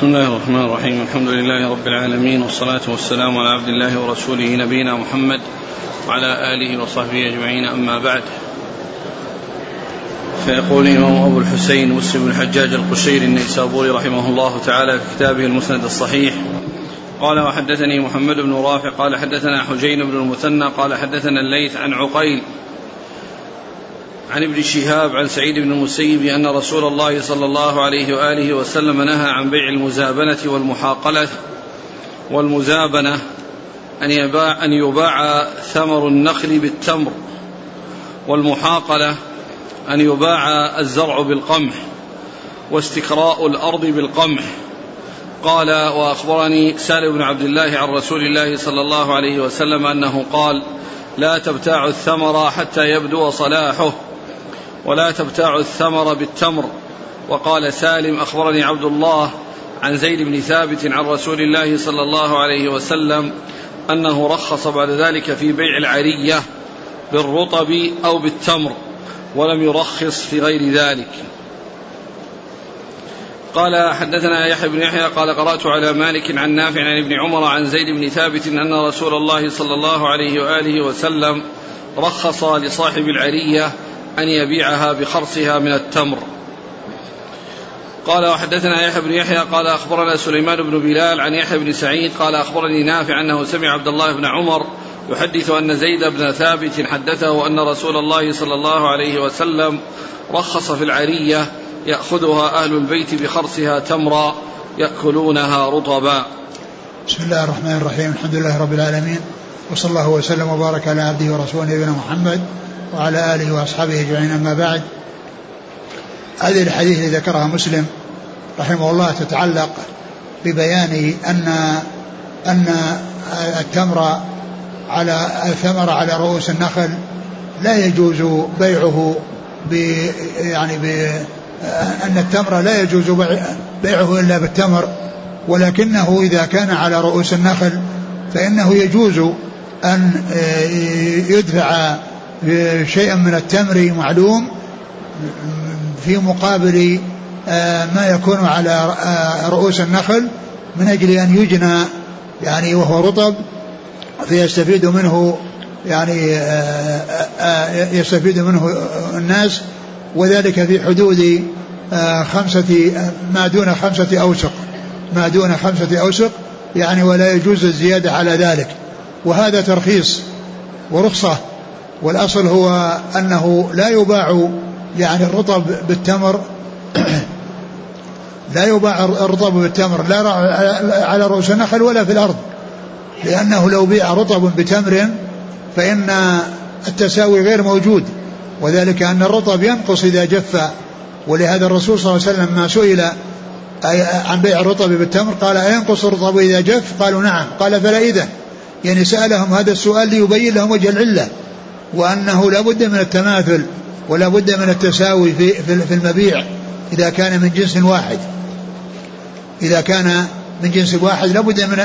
بسم الله الرحمن الرحيم. الحمد لله رب العالمين والصلاة والسلام على عبد الله ورسوله نبينا محمد وعلى آله وصحبه أجمعين. أما بعد فيقول الإمام أبو الحسين مسلم بن الحجاج القشيري النيسابوري رحمه الله تعالى في كتابه المسند الصحيح قال وحدثني محمد بن رافع قال حدثنا حجين بن المثنى قال حدثنا الليث عن عقيل عن ابن شهاب عن سعيد بن المسيب أن رسول الله صلى الله عليه وآله وسلم نهى عن بيع المزابنة والمحاقلة والمزابنة أن يباع, أن يباع ثمر النخل بالتمر والمحاقلة أن يباع الزرع بالقمح واستكراء الأرض بالقمح. قال وأخبرني سالم بن عبد الله عن رسول الله صلى الله عليه وسلم أنه قال لا تبتاع الثمر حتى يبدو صلاحه. ولا تبتاع الثمر بالتمر. وقال سالم أخبرني عبد الله عن زيد بن ثابت عن رسول الله صلى الله عليه وسلم أنه رخص بعد ذلك في بيع العرية بالرطب أو بالتمر ولم يرخص في غير ذلك. قال حدثنا يحيى بن يحيى قال قرأت على مالك عن نافع عن ابن عمر عن زيد بن ثابت أن رسول الله صلى الله عليه وآله وسلم رخص لصاحب العرية أن يبيعها بخرصها من التمر. قال وحدثنا يحيى بن يحيى قال أخبرنا سليمان بن بلال عن يحيى بن سعيد قال أخبرني نافع أنه سمع عبد الله بن عمر يحدث أن زيد بن ثابت حدثه أن رسول الله صلى الله عليه وسلم رخص في العرية يأخذها أهل البيت بخرصها تمرا يأكلونها رطبا. بسم الله الرحمن الرحيم الحمد لله رب العالمين وصلى الله وسلم وبارك على عبده ورسوله نبينا محمد وعلى آله وأصحابه أجمعين. أما بعد هذه الحديث التي ذكرها مسلم رحمه الله تتعلق ببيان أن أن التمر على الثمر على رؤوس النخل لا يجوز بيعه ب يعني ب أن التمر لا يجوز بيعه إلا بالتمر ولكنه إذا كان على رؤوس النخل فإنه يجوز أن يدفع شيئا من التمر معلوم في مقابل ما يكون على رؤوس النخل من أجل أن يجنى يعني وهو رطب فيستفيد منه يعني يستفيد منه الناس وذلك في حدود خمسة ما دون خمسة أوسق ما دون خمسة أوسق يعني ولا يجوز الزيادة على ذلك. وهذا ترخيص ورخصة. والأصل هو أنه لا يباع يعني الرطب بالتمر لا يباع الرطب بالتمر لا على رؤوس النخل ولا في الأرض لأنه لو بيع رطب بتمر فإن التساوي غير موجود وذلك أن الرطب ينقص إذا جف ولهذا الرسول صلى الله عليه وسلم ما سئل عن بيع الرطب بالتمر قال أينقص الرطب إذا جف؟ قالوا نعم قال فلا إذا يعني سألهم هذا السؤال ليبين لهم وجه العلة. وأنه لا بد من التماثل ولا بد من التساوي في, في المبيع إذا كان من جنس واحد. إذا كان من جنس واحد لا بد من,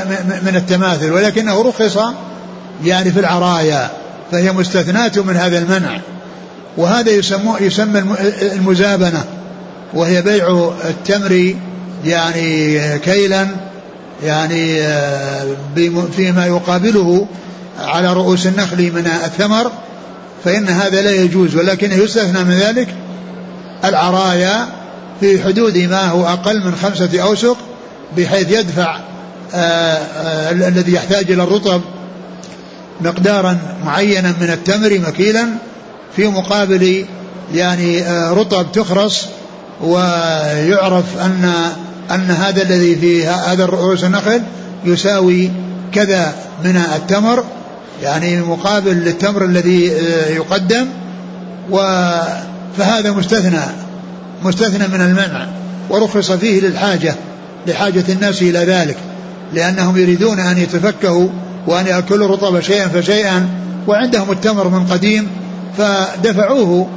من التماثل ولكنه رخص يعني في العرايا فهي مستثناة من هذا المنع. وهذا يسمى, يسمى المزابنة وهي بيع التمر يعني كيلا يعني فيما يقابله على رؤوس النخل من الثمر فإن هذا لا يجوز ولكن يستثنى من ذلك العرايا في حدود ما هو أقل من خمسة أوسق بحيث يدفع آآ آآ الذي يحتاج إلى الرطب مقدارا معينا من التمر مكيلا في مقابل يعني رطب تخرص ويعرف أن أن هذا الذي في هذا رؤوس النخل يساوي كذا من التمر. يعني مقابل للتمر الذي يقدم و فهذا مستثنى مستثنى من المنع ورخص فيه للحاجة لحاجة الناس إلى ذلك لأنهم يريدون أن يتفكهوا وأن يأكلوا الرطب شيئا فشيئا وعندهم التمر من قديم فدفعوه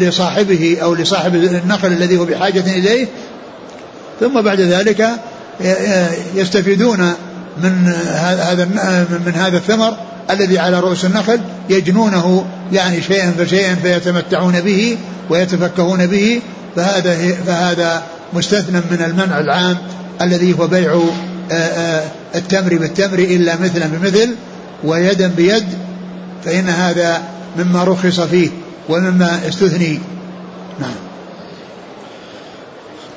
لصاحبه أو لصاحب النخل الذي هو بحاجة إليه ثم بعد ذلك يستفيدون من هذا من هذا الثمر الذي على رؤوس النخل يجنونه يعني شيئا فشيئا فيتمتعون به ويتفكهون به. فهذا فهذا مستثنى من المنع العام الذي هو بيع آه، آه، التمر بالتمر إلا مثلا بمثل ويدا بيد فإن هذا مما رخص فيه ومما استثني. نعم.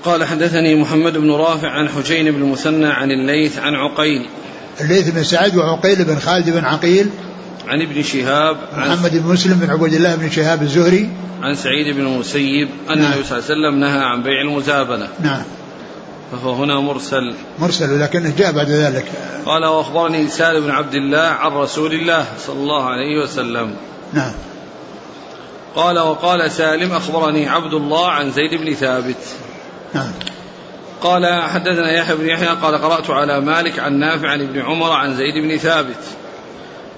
قال حدثني محمد بن رافع عن حجين بن المثنى عن الليث عن عقيل. الليث بن سعد وعقيل بن خالد بن عقيل. عن ابن شهاب عن محمد بن مسلم بن عبد الله بن شهاب الزهري. عن سعيد بن المسيب أن نعم. النبي صلى الله عليه وسلم نهى عن بيع المزابنة. نعم. فهو هنا مرسل. مرسل لكنه جاء بعد ذلك. قال وأخبرني سالم بن عبد الله عن رسول الله صلى الله عليه وسلم. نعم. قال وقال سالم أخبرني عبد الله عن زيد بن ثابت. نعم. قال حدثنا يحيى بن يحيى قال قرأت على مالك عن نافع عن ابن عمر عن زيد بن ثابت.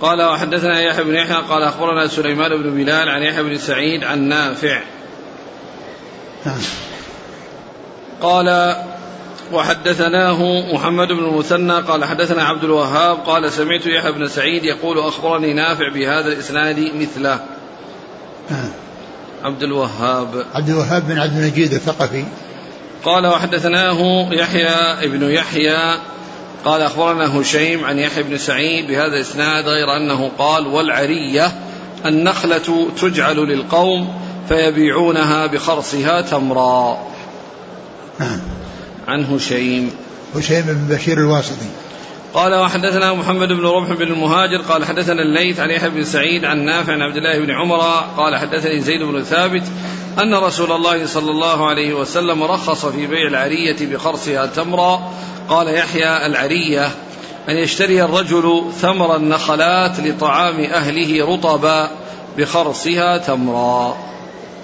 قال وحدثنا يحيى بن يحيى قال أخبرنا سليمان بن بلال عن يحيى بن سعيد عن نافع. نعم. قال وحدثناه محمد بن المثنى قال حدثنا عبد الوهاب قال سمعت يحيى بن سعيد يقول أخبرني نافع بهذا الإسناد مثله. نعم. عبد الوهاب. عبد الوهاب بن عبد المجيد الثقفي. قال وحدثناه يحيى ابن يحيى قال أخبرنا هشيم عن يحيى بن سعيد بهذا الإسناد غير أنه قال والعرية النخلة تجعل للقوم فيبيعونها بخرصها تمرا. نعم. عن هشيم هشيم بن بشير الواسطي قال وحدثنا محمد بن رمح بن المهاجر قال حدثنا الليث عن يحيى بن سعيد عن نافع عن عبد الله بن عمر قال حدثني زيد بن ثابت أن رسول الله صلى الله عليه وسلم رخص في بيع العرية بخرصها تمرا. قال يحيى العرية أن يشتري الرجل ثمر النخلات لطعام أهله رطبا بخرصها تمرا.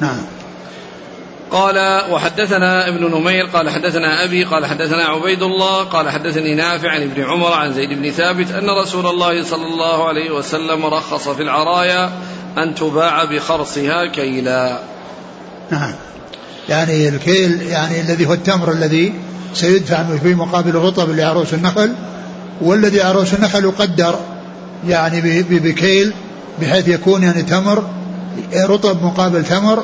نعم. قال وحدثنا ابن نمير قال حدثنا أبي قال حدثنا عبيد الله قال حدثني نافع عن ابن عمر عن زيد بن ثابت أن رسول الله صلى الله عليه وسلم رخص في العرايا أن تباع بخرصها كيلا. نعم. يعني الكيل يعني الذي هو التمر الذي سيدفع في مقابل الرطب لعروس النخل والذي عروس النخل يقدر يعني بكيل بحيث يكون يعني تمر رطب مقابل تمر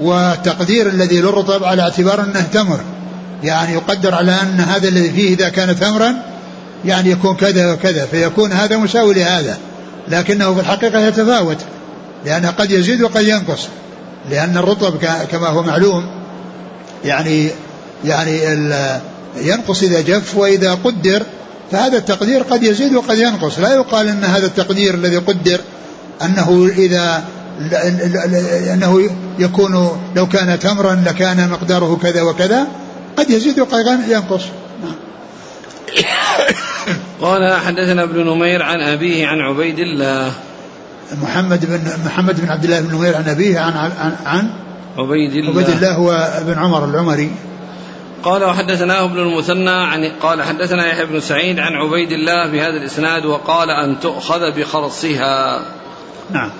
والتقدير الذي للرطب على اعتبار أنه تمر. يعني يقدر على أن هذا الذي فيه إذا كان تمرا يعني يكون كذا وكذا فيكون هذا مساوي لهذا لكنه في الحقيقة يتفاوت لأنه قد يزيد وقد ينقص. لأن الرطب كما هو معلوم يعني يعني ينقص إذا جف وإذا قدر فهذا التقدير قد يزيد وقد ينقص لا يقال إن هذا التقدير الذي قدر أنه إذا أنه يكون لو كان تمرا لكان مقداره كذا وكذا قد يزيد وقد ينقص. قال حدثنا ابن نمير عن أبيه عن عبيد الله محمد بن محمد بن عبد الله بن نمير عن أبيه عن عن, عن عبيد الله. عبيد الله هو ابن عمر العمري. قال وحدثناه ابن المثنى عن قال حدثنا يحيى بن سعيد عن عبيد الله بهذا الإسناد وقال أن تؤخذ بخرصها. نعم.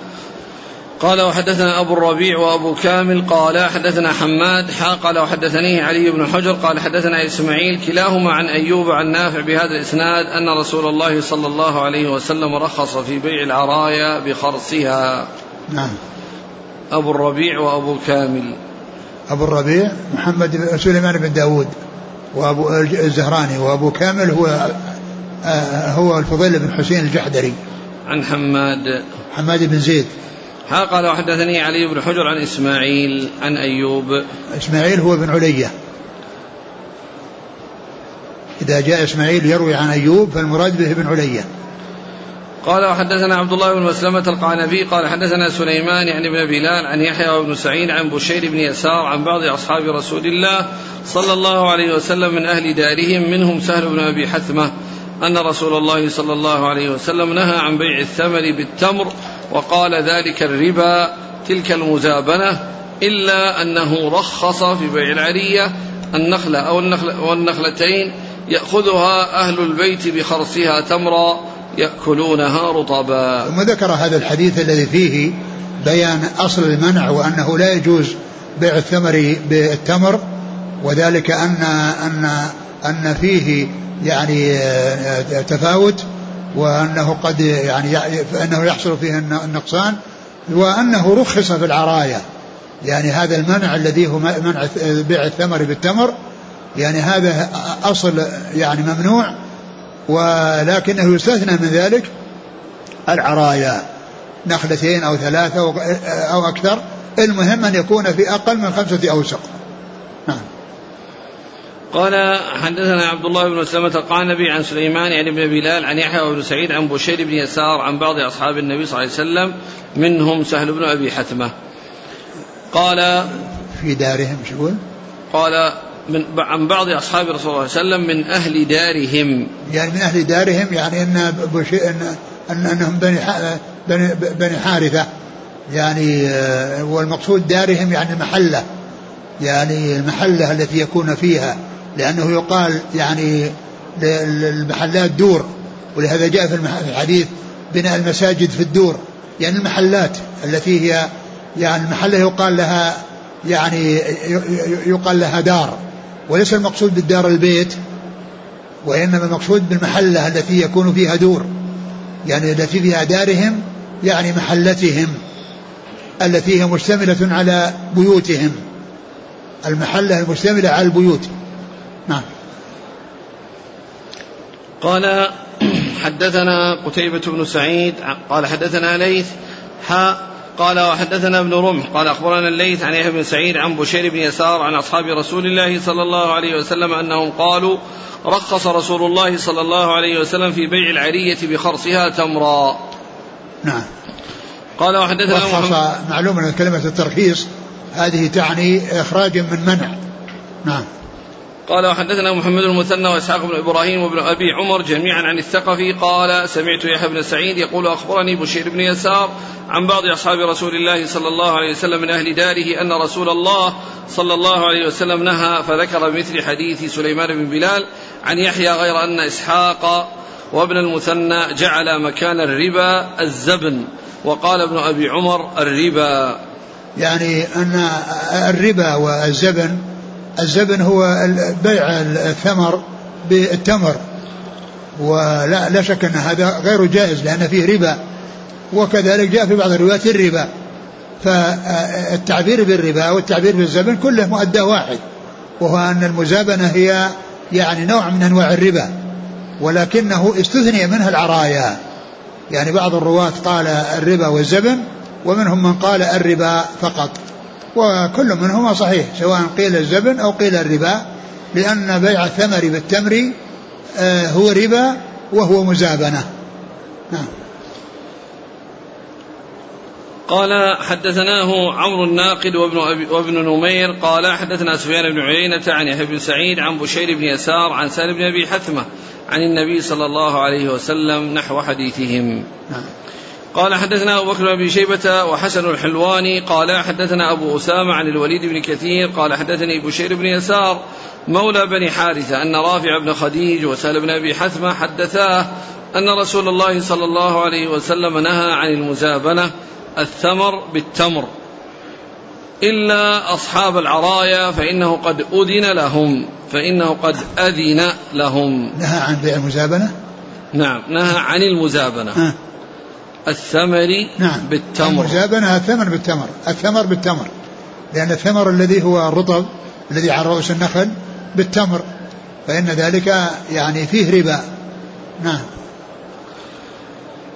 قال وحدثنا أبو الربيع وأبو كامل قال حدثنا حماد حا قال وحدثنيه علي بن حجر قال حدثنا إسماعيل كلاهما عن أيوب عن نافع بهذا الإسناد أن رسول الله صلى الله عليه وسلم رخص في بيع العرايا بخرصها. نعم. أبو الربيع وأبو كامل. أبو الربيع محمد سليمان بن داود وأبو الزهراني وأبو كامل هو آه، هو الفضيل بن حسين الجحدري. عن حماد. حماد بن زيد. ها قال وحدثني علي بن حجر عن إسماعيل عن أيوب. إسماعيل هو بن علية. إذا جاء إسماعيل يروي عن أيوب فالمراد به ابن علية. قال وحدثنا عبد الله بن مسلمة القعنبي قال حدثنا سليمان يعني ابن بلال عن يحيى وابن سعيد عن بشير بن يسار عن بعض أصحاب رسول الله صلى الله عليه وسلم من أهل دارهم منهم سهل بن أبي حثمة أن رسول الله صلى الله عليه وسلم نهى عن بيع الثمر بالتمر وقال ذلك الربا تلك المزابنة إلا أنه رخص في بيع العرية النخلة أو النخلة والنخلتين يأخذها أهل البيت بخرصها تمرا يأكلونها رطبا. ثم ذكر هذا الحديث الذي فيه بيان أصل المنع وأنه لا يجوز بيع الثمر بالتمر وذلك أن أن أن فيه يعني تفاوت وأنه قد يعني فإنه يحصل فيه النقصان وأنه رخص في العرايا يعني هذا المنع الذي هو منع بيع الثمر بالتمر يعني هذا أصل يعني ممنوع ولكنه يستثنى من ذلك العرايا نخلتين أو ثلاثة أو أكثر المهم أن يكون في أقل من خمسة أوسق. نعم. قال حدثنا عبد الله بن سلمة القعنبي عن سليمان يعني بن بلال عن يحيى بن سعيد عن بشير بن يسار عن بعض أصحاب النبي صلى الله عليه وسلم منهم سهل بن أبي حتمة. قال في دارهم شو قال من عن بعض أصحاب رسول الله صلى الله عليه وسلم من أهل دارهم. يعني من أهل دارهم يعني إن إن, أن إنهم بني بني بني حارثة. يعني آه، والمقصود دارهم يعني المحله يعني المحلة التي يكون فيها. لأنه يقال يعني المحلات دور ولهذا جاء في الحديث بناء المساجد في الدور يعني المحلات التي هي يعني المحلة يقال لها يعني يقال لها دار وليس المقصود بالدار البيت وإنما المقصود بالمحلة التي يكون فيها دور يعني التي فيها دارهم يعني محلتهم التي هي مشتملة على بيوتهم المحلة المشتملة على البيوت. نعم قال حدثنا قتيبة بن سعيد قال حدثنا ليث ها قال وحدثنا ابن رمح قال أخبرنا الليث عن يحيى بن سعيد عن بشير بن يسار عن أصحاب رسول الله صلى الله عليه وسلم أنهم قالوا رخص رسول الله صلى الله عليه وسلم في بيع العرية بخرصها تمرا. نعم. قال وحدثنا رخص معلوم أن كلمة الترخيص هذه تعني إخراج من منع. نعم. قال وحدثنا محمد المثنى وإسحاق بن إبراهيم وابن أبي عمر جميعا عن الثقفي قال سمعت يحيى بن سعيد يقول أخبرني بشير بن يسار عن بعض أصحاب رسول الله صلى الله عليه وسلم من أهل داره أن رسول الله صلى الله عليه وسلم نهى فذكر بمثل حديث سليمان بن بلال عن يحيى غير أن إسحاق وابن المثنى جعل مكان الربا الزبن وقال ابن أبي عمر الربا. يعني أن الربا والزبن الزبن هو بيع الثمر بالتمر ولا لا شك أن هذا غير جائز لأن فيه ربا وكذلك جاء في بعض الروايات الربا. فالتعبير بالربا والتعبير بالزبن كله مؤدى واحد وهو أن المزابنة هي يعني نوع من أنواع الربا ولكنه استثني منها العرايا. يعني بعض الرواة قال الربا والزبن ومنهم من قال الربا فقط. وكل منهما صحيح سواء قيل الزبن أو قيل الربا لأن بيع الثمر بالتمر آه، هو ربا وهو مزابنة نعم قال حدثناه عمرو الناقد وابن أبي وابن نمير قال حدثنا سفيان بن عيينة عن يحيى بن سعيد عن بشير بن يسار عن سالم بن أبي حثمة عن النبي صلى الله عليه وسلم نحو حديثهم. نعم. قال حدثنا أبو بكر بن شيبة وحسن الحلواني قال حدثنا أبو أسامة عن الوليد بن كثير قال حدثني بشير بن يسار مولى بني حارثة أن رافع بن خديج وسهل بن أبي حثمة حدثاه أن رسول الله صلى الله عليه وسلم نهى عن المزابنة الثمر بالتمر إلا أصحاب العرايا فإنه قد أذن لهم فإنه قد أذن لهم. نهى عن بيع المزابنة؟ نعم نهى عن المزابنة. أه. الثمر نعم. بالتمر. المزابنة الثمن بالتمر. الثمر بالتمر. لأن الثمر الذي هو الرطب الذي على رؤوس النخل بالتمر. فإن ذلك يعني فيه ربا. نعم.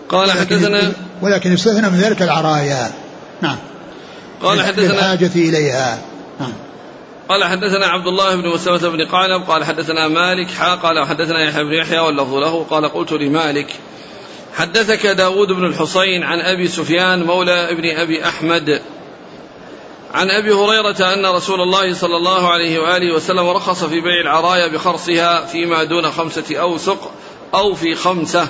قال حدثنا ولكن يستثنى من ذلك العرايا. نعم. قال حدثنا الحاجة إليها. نعم. قال حدثنا عبد الله بن مسلمة بن قعنب قال حدثنا مالك حا قال حدثنا يحيى بن يحيى واللفظ له قال قلت لمالك حدثك داود بن الحصين عن أبي سفيان مولى ابن أبي أحمد عن أبي هريرة أن رسول الله صلى الله عليه وآله وسلم رخص في بيع العرايا بخرصها فيما دون خمسة أوسق أو في خمسة.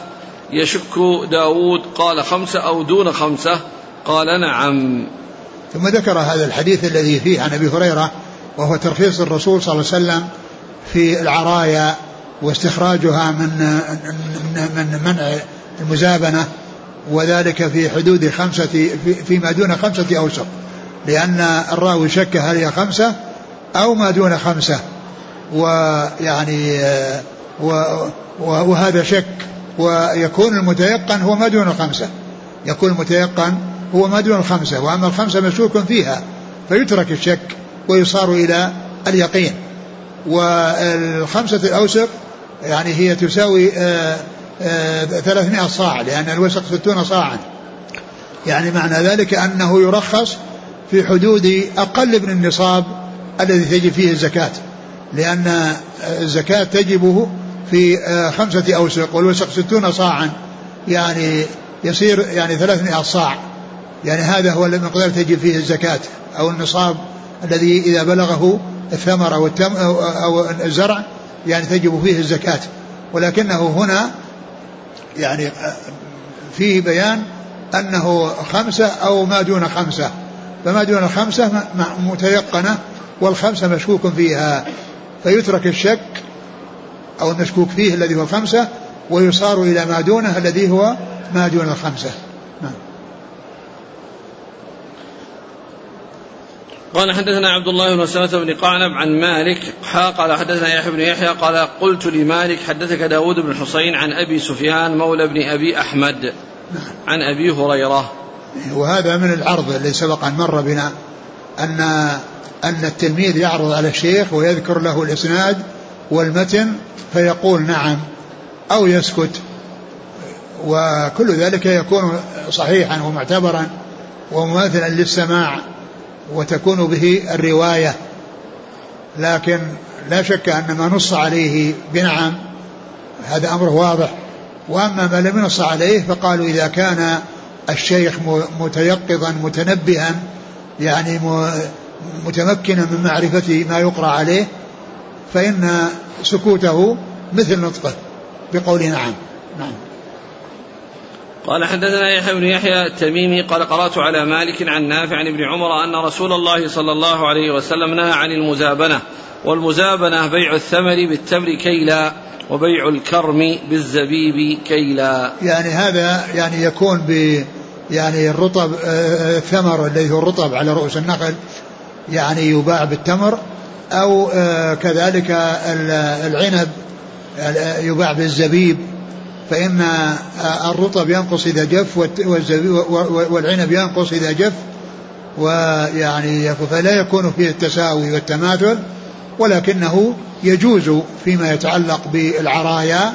يشك داود قال خمسة أو دون خمسة. قال نعم. ثم ذكر هذا الحديث الذي فيه عن أبي هريرة وهو ترخيص الرسول صلى الله عليه وسلم في العرايا واستخراجها من من منع المزابنة وذلك في حدود خمسة في فيما دون خمسة أوسق. لأن الراوي شك هل هي خمسة أو ما دون خمسة. ويعني وهذا شك. ويكون المتيقن هو ما دون الخمسة يكون المتيقن هو ما دون الخمسة وأما الخمسة مشكوك فيها فيترك الشك ويصار إلى اليقين. والخمسة الأوسق يعني هي تساوي آآ 300 صاع لأن الوسق 60 صاعا يعني معنى ذلك أنه يرخص في حدود أقل من النصاب الذي تجب فيه الزكاة لأن الزكاة تجب في خمسة أوسق والوسق ستون صاعا يعني يصير يعني ثلاثمائة صاع. يعني هذا هو المقدار تجب فيه الزكاة أو النصاب الذي إذا بلغه الثمر أو, التم أو الزرع يعني تجب فيه الزكاة. ولكنه هنا يعني فيه بيان أنه خمسة أو ما دون خمسة. فما دون الخمسة متيقنة والخمسة مشكوك فيها. فيترك الشك أو المشكوك فيه الذي هو الخمسة ويصار إلى ما دونه الذي هو ما دون الخمسة. نعم. قال حدثنا عبد الله بن سلمة بن قعنب عن مالك قال حدثنا يحيى بن يحيى قال قلت لمالك حدثك داود بن حسين عن أبي سفيان مولى بن أبي أحمد. عن أبي هريرة وهذا من العرض اللي سبق أن مر بنا أن أن التلميذ يعرض على الشيخ ويذكر له الإسناد والمتن فيقول نعم أو يسكت وكل ذلك يكون صحيحا ومعتبرا ومماثلا للسماع وتكون به الرواية. لكن لا شك أن ما نص عليه بنعم هذا أمر واضح. وأما ما لم ينص عليه فقالوا إذا كان الشيخ متيقظا متنبها يعني متمكنا من معرفة ما يقرأ عليه فإن سكوته مثل نطقه بقول نعم. نعم. قال حدثنا يحيى بن يحيى التميمي قال قرأت على مالك عن نافع عن ابن عمر أن رسول الله صلى الله عليه وسلم نهى عن المزابنة والمزابنة بيع الثمر بالتمر كيلا وبيع الكرم بالزبيب كيلا. يعني هذا يعني يكون ب يعني الرطب آه، الثمر الذي هو الرطب على رؤوس النخل يعني يباع بالتمر أو آه، كذلك العنب يباع بالزبيب. فإن الرطب ينقص إذا جف والعنب ينقص إذا جف ويعني فلا يكون فيه التساوي والتماثل ولكنه يجوز فيما يتعلق بالعرايا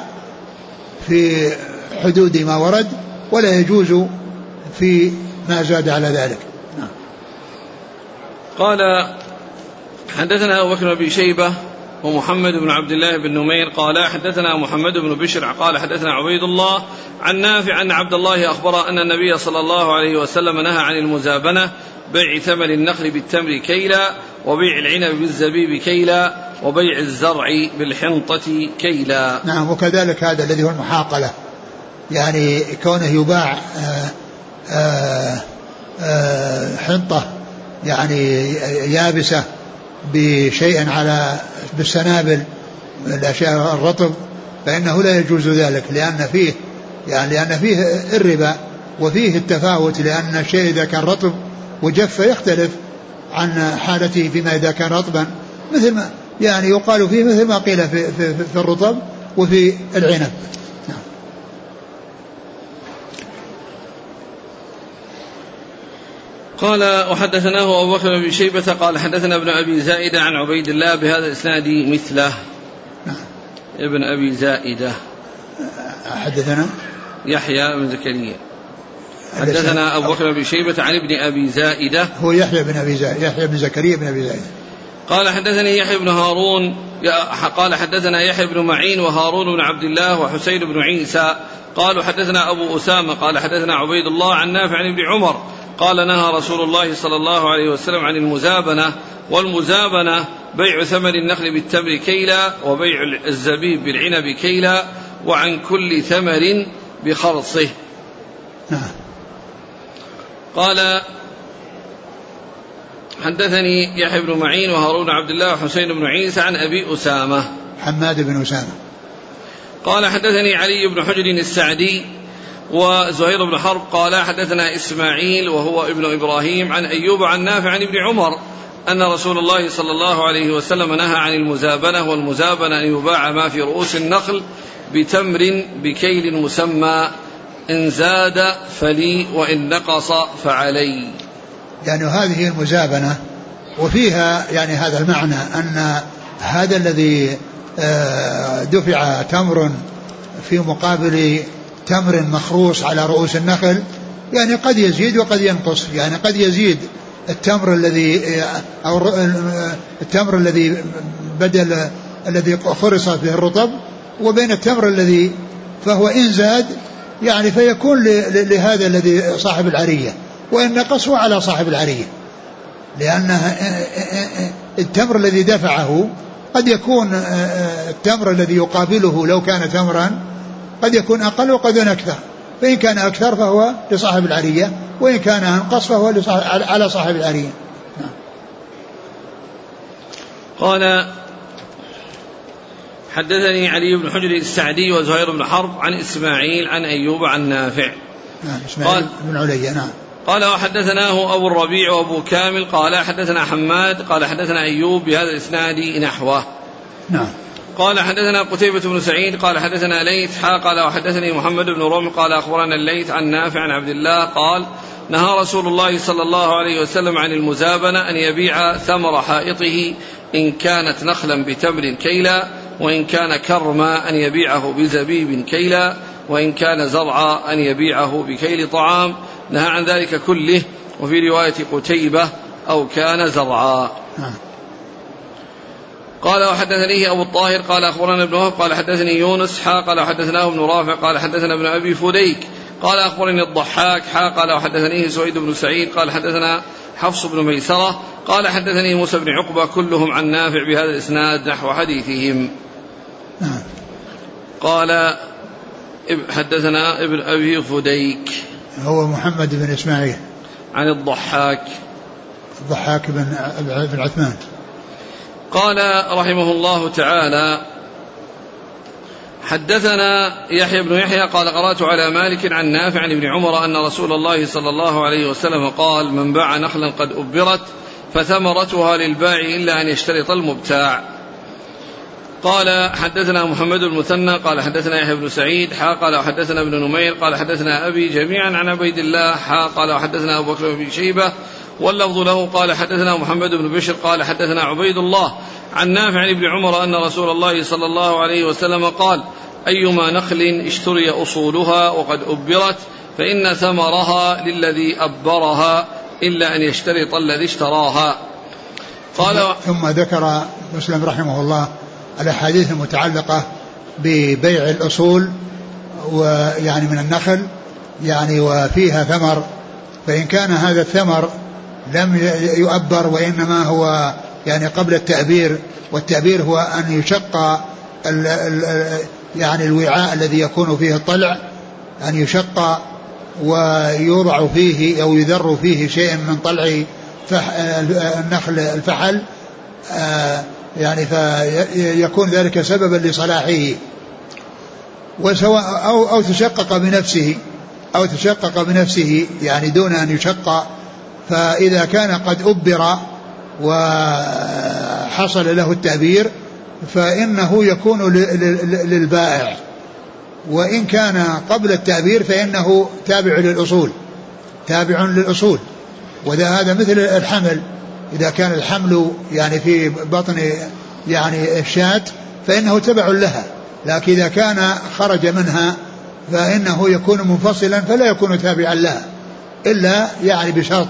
في حدود ما ورد ولا يجوز في ما زاد على ذلك. قال حدثنا أبو بكر بن شيبة ومحمد بن عبد الله بن نمير قال حدثنا محمد بن بشر قال حدثنا عبيد الله عن نافع أن عبد الله أخبر أن النبي صلى الله عليه وسلم نهى عن المزابنة بيع ثمن النخل بالتمر كيلا وبيع العنب بالزبيب كيلا وبيع الزرع بالحنطة كيلا. نعم وكذلك هذا الذي هو المحاقلة. يعني كونه يباع آآ آه، آآ آه، آآ حنطة يعني يابسة بشيء على بالسنابل الأشياء الرطب فإنه لا يجوز ذلك لأن فيه يعني لأن فيه الربا وفيه التفاوت لأن الشيء إذا كان رطب وجف يختلف عن حالته فيما إذا كان رطبا مثل ما يعني يقال فيه مثل ما قيل في, في, في الرطب وفي العنب. قال وحدثناه أبو بكر بن شيبة قال حدثنا ابن أبي زائدة عن عبيد الله بهذا الإسناد مثله. نعم. ابن أبي زائدة. حدثنا؟ يحيى بن زكريا. حدثنا. أبو بكر بن شيبة عن ابن أبي زائدة. هو يحيى بن أبي زائدة يحيى بن زكريا بن أبي زائدة. قال حدثني يحيى بن هارون قال حدثنا يحيى بن معين وهارون بن عبد الله وحسين بن عيسى. قالوا حدثنا أبو أسامة قال حدثنا عبيد الله عن نافع عن ابن عمر قال نهى رسول الله صلى الله عليه وسلم عن المزابنة والمزابنة بيع ثمن النخل بالتمر كيلا وبيع الزبيب بالعنب كيلا وعن كل ثمر بخرصه. نعم. قال حدثني يحيى بن معين وهارون عبد الله وحسين بن عيسى عن أبي أسامة. حماد بن أسامة. قال حدثني علي بن حجر السعدي وزهير بن حرب قال حدثنا إسماعيل وهو ابن إبراهيم عن أيوب عن نافع عن ابن عمر أن رسول الله صلى الله عليه وسلم نهى عن المزابنة والمزابنة أن يباع ما في رؤوس النخل بتمر بكيل مسمى إن زاد فلي وإن نقص فعلي. يعني هذه المزابنة وفيها يعني هذا المعنى أن هذا الذي آه، دفع تمر في مقابل تمر مخروص على رؤوس النخل يعني قد يزيد وقد ينقص يعني قد يزيد التمر الذي أو التمر الذي بدل الذي خرص فيه الرطب وبين التمر الذي فهو إن زاد يعني فيكون لهذا الذي صاحب العرية وإن نقص على صاحب العرية. لأن التمر الذي دفعه قد يكون التمر الذي يقابله لو كان تمرا قد يكون أقل وقد يكون أكثر. فإن كان أكثر فهو لصاحب العرية وإن كان أنقص فهو على صاحب العرية قال حدثني علي بن حجر السعدي وزهير بن حرب عن إسماعيل عن أيوب عن نافع. نعم إسماعيل بن علي نعم. قال وحدثناه أبو الربيع وأبو كامل قال حدثنا حماد قال حدثنا أيوب بهذا الإسناد نحوه. نعم. قال حدثنا قتيبة بن سعيد قال حدثنا ليث حا قال وحدثني محمد بن رمح قال أخبرنا الليث عن نافع عن عبد الله قال نهى رسول الله صلى الله عليه وسلم عن المزابنة أن يبيع ثمر حائطه إن كانت نخلا بتمر كيلا وإن كان كرما أن يبيعه بزبيب كيلا وإن كان زرعا أن يبيعه بكيل طعام نهى عن ذلك كله وفي رواية قتيبة أو كان زرعا نعم. قال وحدثني أبو الطاهر قال أخبرنا ابن وهب قال حدثني يونس حا قال حدثناه ابن رافع قال حدثنا ابن أبي فديك قال أخبرني الضحاك حا قال وحدثنيه سويد بن سعيد قال حدثنا حفص بن ميسرة قال حدثني موسى بن عقبة كلهم عن نافع بهذا الإسناد نحو حديثهم. نعم. قال حدثنا ابن أبي فديك. هو محمد بن إسماعيل. عن الضحاك. الضحاك بن بن عثمان قال رحمه الله تعالى حدثنا يحيى بن يحيى قال قرأت على مالك عن نافع عن ابن عمر أن رسول الله صلى الله عليه وسلم قال من باع نخلا قد أبرت فثمرتها للبائع إلا أن يشترط المبتاع. قال حدثنا محمد المثنى قال حدثنا يحيى بن سعيد حا قال وحدثنا ابن نمير قال حدثنا أبي جميعا عن عبيد الله حا قال وحدثنا أبو بكر بن شيبة واللفظ له قال حدثنا محمد بن بشر قال حدثنا عبيد الله عن نافع عن ابن عمر أن رسول الله صلى الله عليه وسلم قال أيما نخل اشتري أصولها وقد أبرت فإن ثمرها للذي أبرها إلا أن يشترط الذي اشتراها. قال ثم ذكر مسلم رحمه الله الأحاديث المتعلقة ببيع الأصول ويعني من النخل يعني وفيها ثمر. فإن كان هذا الثمر لم يؤبر وإنما هو يعني قبل التأبير والتأبير هو أن يشق ال ال يعني الوعاء الذي يكون فيه الطلع أن يشق ويوضع فيه أو يذر فيه شيء من طلع النخل الفحل آه، يعني فيكون ذلك سببا لصلاحه. وسواء أو أو تشقق بنفسه أو تشقق بنفسه يعني دون أن يشق فإذا كان قد أبر وحصل له التأبير فإنه يكون للبائع. وإن كان قبل التأبير فإنه تابع للأصول تابع للأصول. وذا هذا مثل الحمل. إذا كان الحمل يعني في بطن يعني الشاة فإنه تبع لها. لكن إذا كان خرج منها فإنه يكون منفصلا فلا يكون تابعا لها. إلا يعني بشرط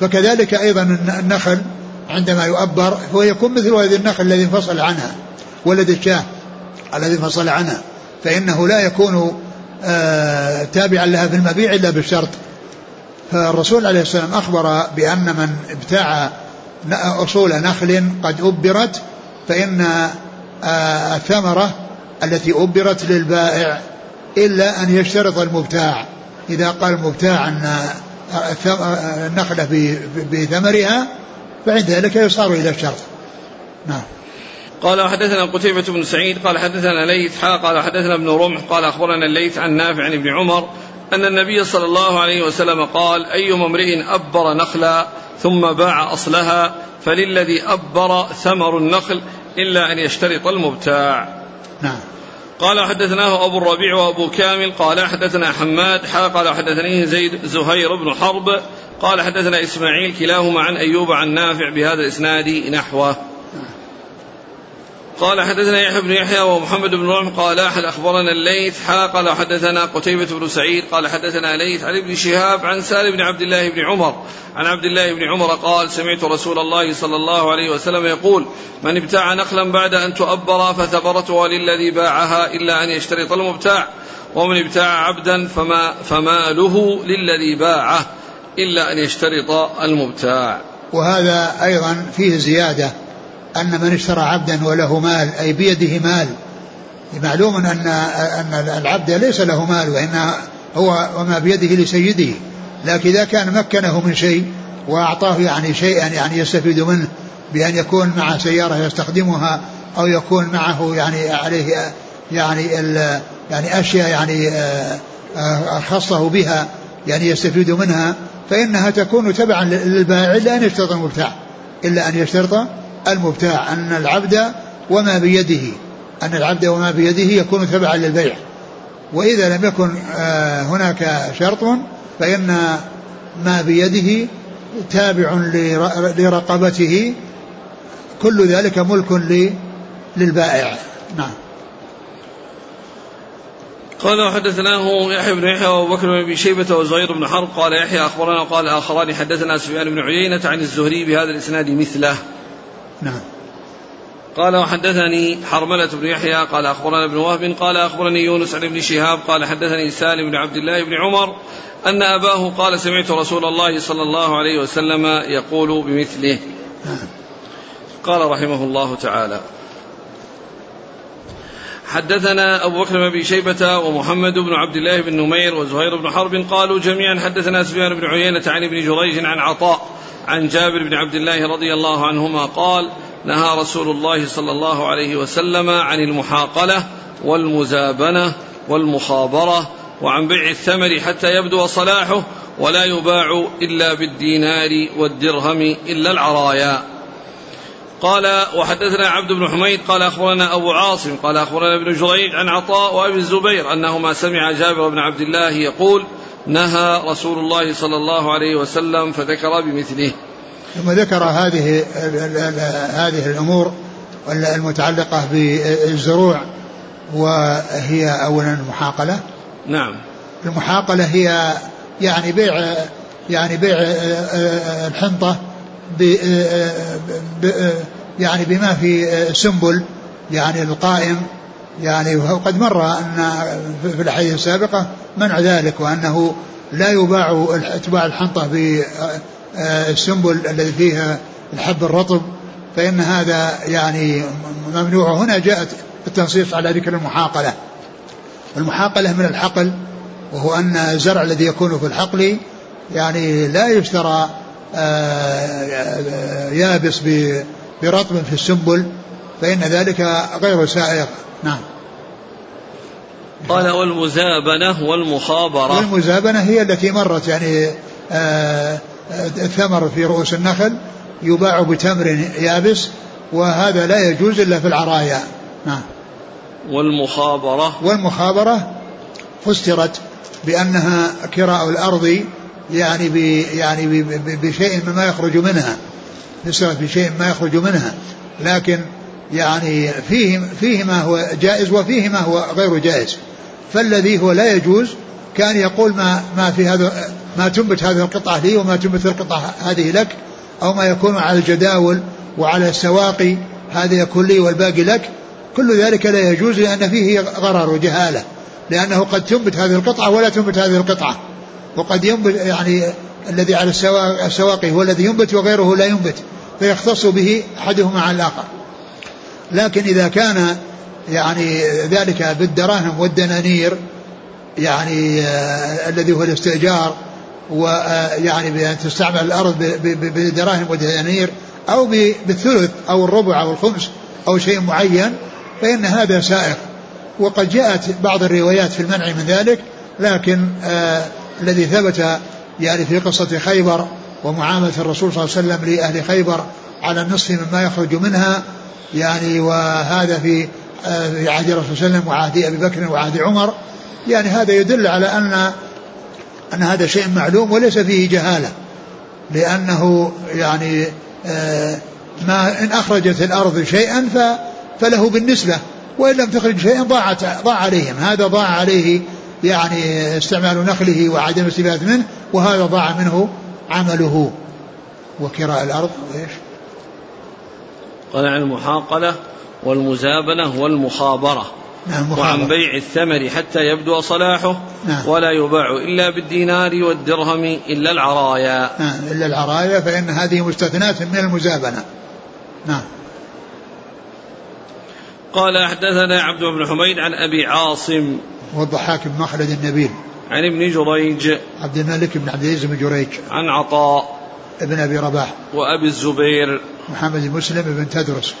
فكذلك أيضا النخل عندما يؤبر هو يكون مثل هذه النخل الذي انفصل عنها ولد الشاه الذي انفصل عنها فإنه لا يكون آه تابعا لها في المبيع إلا بالشرط. فالرسول عليه السلام أخبر بأن من ابتاع أصول نخل قد أبرت فإن آه الثمرة التي أبرت للبائع إلا أن يشترط المبتاع. إذا قال المبتاع أن النخلة بثمرها فعند ذلك يصار إلى الشرط. نعم. قال وحدثنا قتيبة بن سعيد قال حدثنا ليث قال حدثنا ابن رمح قال أخبرنا الليث عن نافع عن ابن عمر أن النبي صلى الله عليه وسلم قال أيما امرئ أبر نخلا ثم باع أصلها فللذي أبر ثمر النخل إلا أن يشترط المبتاع. نعم. قال حدثناه أبو الربيع وأبو كامل قال حدثنا حماد حا قال حدثنيه زيد زهير بن حرب قال حدثنا إسماعيل كلاهما عن أيوب عن نافع بهذا الإسناد نحوه. قال حدثنا يحيى بن يحيى ومحمد بن رمح قال أحد أخبرنا الليث حا قال حدثنا قتيبة بن سعيد قال حدثنا ليث عن ابن شهاب عن سالم بن عبد الله بن عمر عن عبد الله بن عمر قال سمعت رسول الله صلى الله عليه وسلم يقول من ابتاع نخلا بعد أن تؤبر فثمرتها للذي باعها إلا أن يشترط المبتاع ومن ابتاع عبدا فما فماله للذي باعه إلا أن يشترط المبتاع. وهذا أيضا فيه زيادة أن من اشترى عبدا وله مال أي بيده مال. معلوم أن أن العبد ليس له مال وإن هو وما بيده لسيده. لكن إذا كان مكنه من شيء وأعطاه يعني شيئا يعني يستفيد منه بأن يكون مع سيارة يستخدمها أو يكون معه يعني عليه يعني يعني أشياء يعني آه، خصه بها يعني يستفيد منها فإنها تكون تبعا للبائع إلا أن يشترط المبتاع إلا أن يشترط المبتاع أن العبد وما بيده أن العبد وما بيده يكون تبعا للبيع. وإذا لم يكن آه، هناك شرط فإن ما بيده تابع لرقبته. كل ذلك ملك للبائع. نعم. قال وحدثناه يحيى بن يحيى وأبو بكر بن ابي شيبة وزهير بن حرب. قال يحيى أخبرنا وقال آخران حدثنا سفيان بن عيينة عن الزهري بهذا الإسناد مثله. نعم. قال وحدثني حرملة بن يحيى قال أخبرنا ابن وهب قال أخبرني يونس عن ابن شهاب قال حدثني سالم بن عبد الله بن عمر أن أباه قال سمعت رسول الله صلى الله عليه وسلم يقول بمثله. قال رحمه الله تعالى حدثنا أبو بكر بن شيبة ومحمد بن عبد الله بن نمير وزهير بن حرب قالوا جميعا حدثنا سفيان بن عيينة عن ابن جريج عن عطاء عن جابر بن عبد الله رضي الله عنهما قال نهى رسول الله صلى الله عليه وسلم عن المحاقلة والمزابنة والمخابرة وعن بيع الثمر حتى يبدو صلاحه ولا يباع إلا بالدينار والدرهم إلا العرايا. قال وحدثنا عبد بن حميد قال أخبرنا أبو عاصم قال أخبرنا ابن جريج عن عطاء وأبي الزبير أنهما سمع جابر بن عبد الله يقول نهى رسول الله صلى الله عليه وسلم فذكر بمثله. ثم ذكر هذه هذه الأمور المتعلقة بالزروع وهي اولا المحاقلة. نعم. المحاقلة هي يعني بيع يعني بيع الحنطة ب يعني بما في سنبل يعني القائم يعني وقد مر أن في الأحاديث السابقة منع ذلك وأنه لا يباع اتباع الحنطة بالسنبل الذي فيها الحب الرطب فإن هذا يعني ممنوع. هنا جاءت التنصيص على ذكر المحاقلة. المحاقلة من الحقل وهو أن الزرع الذي يكون في الحقل يعني لا يشترى آه، يابس برطب في السنبل فإن ذلك غير سائغ نعم. قال والمزابنة والمخابرة. والمزابنة هي التي مرت يعني آه الثمر في رؤوس النخل يباع بتمر يابس وهذا لا يجوز إلا في العرايا. نعم. والمخابرة. والمخابرة فسرت بأنها كراء الأرض يعني ب يعني بشيء مما يخرج منها. فسرت بشيء ما يخرج منها. لكن يعني فيه فيه ما هو جائز وفيه ما هو غير جائز. فالذي هو لا يجوز كان يقول ما ما في هذا ما تنبت هذه القطعة لي وما تنبت القطعة هذه لك أو ما يكون على الجداول وعلى السواقي هذا يكون لي والباقي لك. كل ذلك لا يجوز لأن فيه غرر وجهالة لأنه قد تنبت هذه القطعة ولا تنبت هذه القطعة. وقد ينبت يعني الذي على السواقي هو الذي ينبت وغيره لا ينبت فيختص به أحدهما عن الآخر. لكن إذا كان يعني ذلك بالدراهم والدنانير يعني آه الذي هو الاستئجار ويعني بأن تستعمل الأرض بالدراهم والدنانير أو بالثلث أو الربع أو الخمس أو شيء معين فإن هذا سائق. وقد جاءت بعض الروايات في المنع من ذلك لكن آه الذي ثبت يعني في قصة خيبر ومعاملة الرسول صلى الله عليه وسلم لأهل خيبر على النصف مما يخرج منها يعني وهذا في آه، في عهد الرسول صلى الله عليه وسلم وعهد أبي بكر وعهد عمر. يعني هذا يدل على أن أن هذا شيء معلوم وليس فيه جهالة لأنه يعني آه، ما إن أخرجت الأرض شيئا فله بالنسبة وإن لم تخرج شيئا ضاعت ضاع عليهم. هذا ضاع عليه يعني استعمال نخله وعدم الاستفادة منه وهذا ضاع منه عمله. وكراء الأرض وإيش قال عن المحاقلة والمزابنة والمخابرة نعم وعن بيع الثمر حتى يبدو صلاحه نعم. ولا يباع إلا بالدينار والدرهم إلا العرايا. نعم إلا العرايا فإن هذه مستثناة من المزابنة. نعم. قال حدثنا عبد بن حميد عن أبي عاصم والضحاك بن مخلد النبيل. عن ابن جريج عبد الملك بن عبد العزيز بن جريج. عن عطاء ابن أبي رباح. وأبي الزبير. محمد المسلم بن تدرس.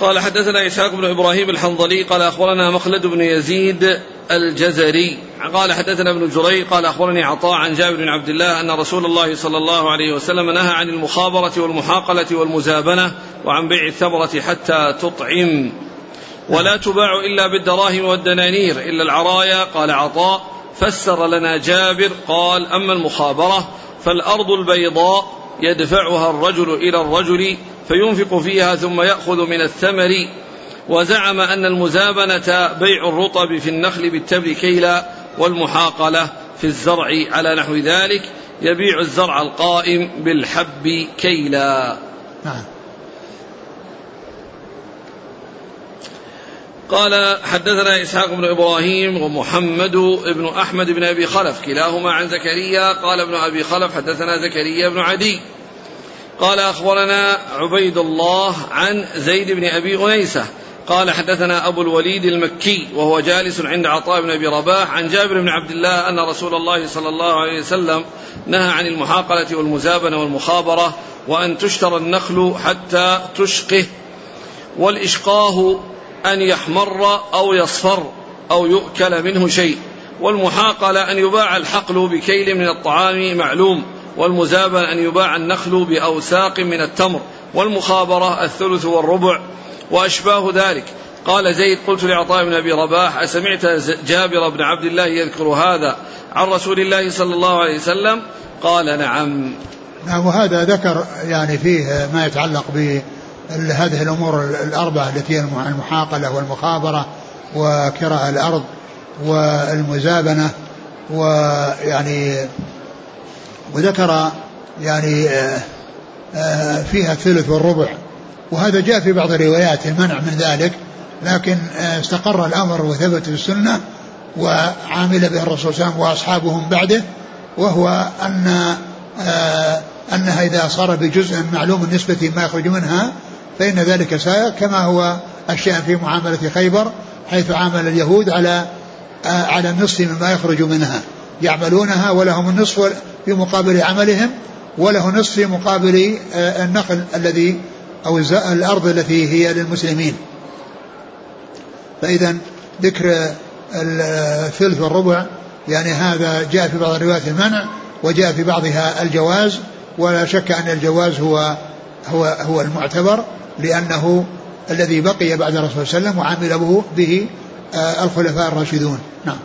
قال حدثنا إسحاق بن إبراهيم الحنظلي قال أخبرنا مخلد بن يزيد الجزري. قال حدثنا ابن جريج قال أخبرني عطاء عن جابر بن عبد الله أن رسول الله صلى الله عليه وسلم نهى عن المخابرة والمحاقلة والمزابنة وعن بيع الثمرة حتى تطعم. ولا تباع إلا بالدراهم والدنانير إلا العرايا قال عطاء. فسر لنا جابر قال أما المخابرة فالأرض البيضاء يدفعها الرجل إلى الرجل فينفق فيها ثم يأخذ من الثمر. وزعم أن المزابنة بيع الرطب في النخل بالتبر كيلا والمحاقلة في الزرع. على نحو ذلك يبيع الزرع القائم بالحب كيلا. نعم. قال حدثنا إسحاق بن إبراهيم ومحمد بن أحمد بن أبي خلف كلاهما عن زكريا. قال ابن أبي خلف حدثنا زكريا بن عدي. قال أخبرنا عبيد الله عن زيد بن أبي أنيسة. قال حدثنا أبو الوليد المكي وهو جالس عند عطاء بن أبي رباح عن جابر بن عبد الله أن رسول الله صلى الله عليه وسلم نهى عن المحاقلة والمزابنة والمخابرة وأن تشترى النخل حتى تشقه. والإشقاه أن يحمر أو يصفر أو يؤكل منه شيء. والمحاقلة أن يباع الحقل بكيل من الطعام معلوم والمزابن أن يباع النخل بأوساق من التمر والمخابرة الثلث والربع وأشباه ذلك. قال زيد قلت لعطاء بن أبي رباح أسمعت جابر بن عبد الله يذكر هذا عن رسول الله صلى الله عليه وسلم؟ قال نعم. نعم وهذا ذكر يعني فيه ما يتعلق ب هذه الأمور الأربعة التي هي المحاقلة والمخابرة وكراء الأرض والمزابنة ويعني وذكر يعني آه، آه، فيها الثلث والربع. وهذا جاء في بعض الروايات المنع من ذلك لكن آه، استقر الأمر وثبت في السنة وعامل به الرسول صلى الله عليه وسلم وأصحابهم بعده وهو أن أنها إذا صار بجزء معلوم النسبة ما يخرج منها فإن ذلك سائر كما هو الشأن في معاملة خيبر حيث عامل اليهود على على النصف مما يخرج منها. يعملونها ولهم النصف في مقابل عملهم وله نصف في مقابل آه، النخل الذي أو الأرض التي هي للمسلمين. فإذا ذكر الثلث والربع يعني هذا جاء في بعض الروايات المنع وجاء في بعضها الجواز ولا شك أن الجواز هو هو هو المعتبر. لأنه الذي بقي بعد الرسول صلى الله عليه وسلم وعمل به, آه، الخلفاء الراشدون. نعم.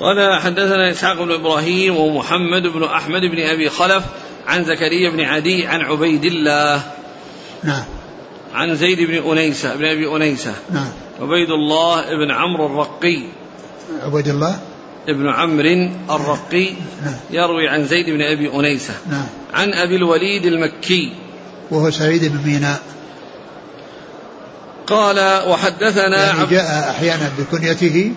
قال حدثنا إسحاق بن إبراهيم ومحمد بن أحمد بن أبي خلف عن زكريا بن عدي عن عبيد الله. نعم. عن زيد بن أنيسة بن أبي أنيسة. نعم. عبيد الله بن عمرو الرقي. عبيد الله. ابن عمرو الرقي نعم. يروي عن زيد بن أبي أنيسة. نعم. عن أبي الوليد المكي. وهو سعيد بن ميناء. قال وحدثنا يعني جاء أحيانا بكنيته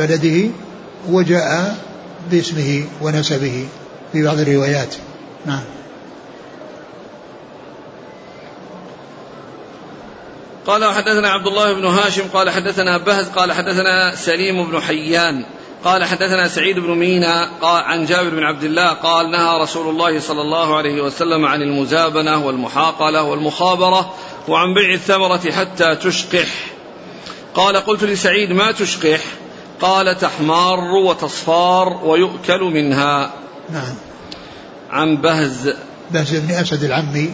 وبلده وجاء باسمه ونسبه في بعض الروايات. نعم. قال وحدثنا عبد الله بن هاشم قال حدثنا بهز قال حدثنا سليم بن حيان. قال حدثنا سعيد بن مينا قال عن جابر بن عبد الله قال نهى رسول الله صلى الله عليه وسلم عن المزابنة والمحاقلة والمخابرة وعن بيع الثمرة حتى تشقح. قال قلت لسعيد ما تشقح؟ قال تحمار وتصفار ويؤكل منها. نعم. عن بهز. بهز بن أسد العمي.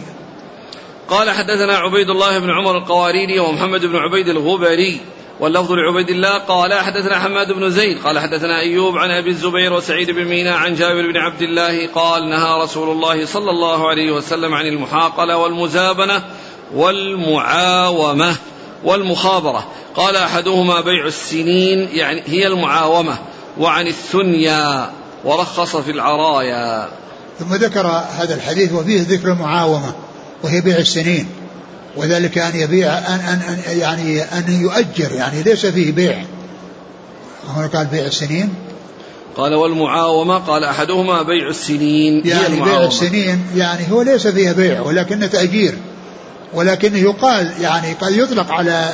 قال حدثنا عبيد الله بن عمر القواريري ومحمد بن عبيد الغبري. واللفظ لعبيد الله قال حدثنا حماد بن زيد قال حدثنا أيوب عن أبي الزبير وسعيد بن مينا عن جابر بن عبد الله قال نهى رسول الله صلى الله عليه وسلم عن المحاقلة والمزابنة والمعاومة والمخابرة. قال أحدهما بيع السنين يعني هي المعاومة وعن الثنيا ورخص في العرايا. ثم ذكر هذا الحديث وفيه ذكر المعاومة وهي بيع السنين. وذلك أن يبيع أن, أن, أن يعني أن يؤجر يعني ليس فيه بيع. هنا قال بيع السنين. قال والمعاومة قال أحدهما بيع السنين. يعني بيع السنين يعني هو ليس فيها بيع ولكن تأجير. ولكنه يقال يعني قد يطلق على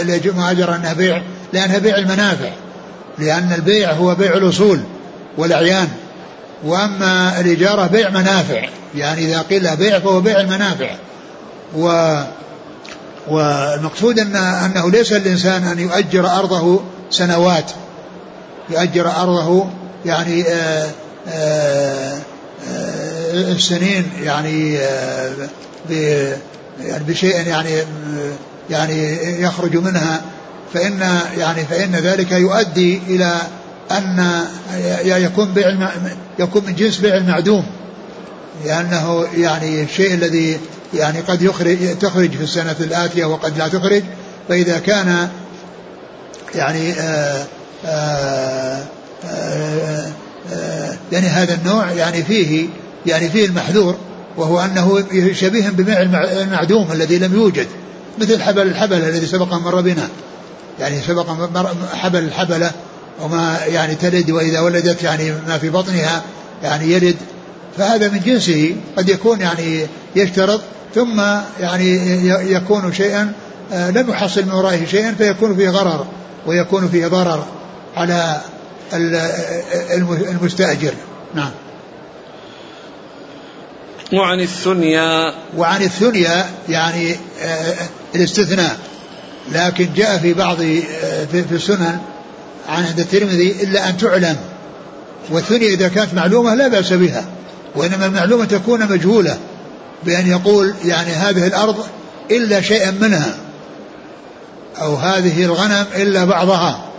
المؤجر أنها بيع لأنها بيع المنافع. لأن البيع هو بيع الأصول والأعيان. وأما الإجارة بيع منافع. يعني إذا قيل بيع فهو بيع المنافع. و والمقصود أن أنه ليس الإنسان أن يؤجر أرضه سنوات. يؤجر أرضه يعني آآ آآ آآ السنين يعني يعني بشيء يعني يعني يخرج منها. فإن يعني فإن ذلك يؤدي إلى أن يكون بيع يكون من جنس بيع المعدوم لأنه يعني الشيء الذي يعني قد يخرج تخرج في السنة الآتية وقد لا تخرج فإذا كان يعني آآ آآ آآ يعني هذا النوع يعني فيه يعني فيه المحذور وهو أنه شبيه ببيع المعدوم الذي لم يوجد مثل حبل الحبل الذي سبق مر بنا. يعني سبق حبل الحبلة وما يعني تلد وإذا ولدت يعني ما في بطنها يعني يلد. فهذا من جنسه قد يكون يعني يشترط ثم يعني يكون شيئا آه، لم يحصل من ورائه شيئا فيكون فيه غرر ويكون فيه ضرر على المستأجر. نعم. وعن الثنيا. وعن الثنيا يعني آه، الاستثناء. لكن جاء في بعض آه، في السنن عن عند الترمذي إلا أن تعلم. والثنيا إذا كانت معلومة لا بأس بها وإنما المعلومة تكون مجهولة. بأن يقول يعني هذه الأرض إلا شيئا منها أو هذه الغنم إلا بعضها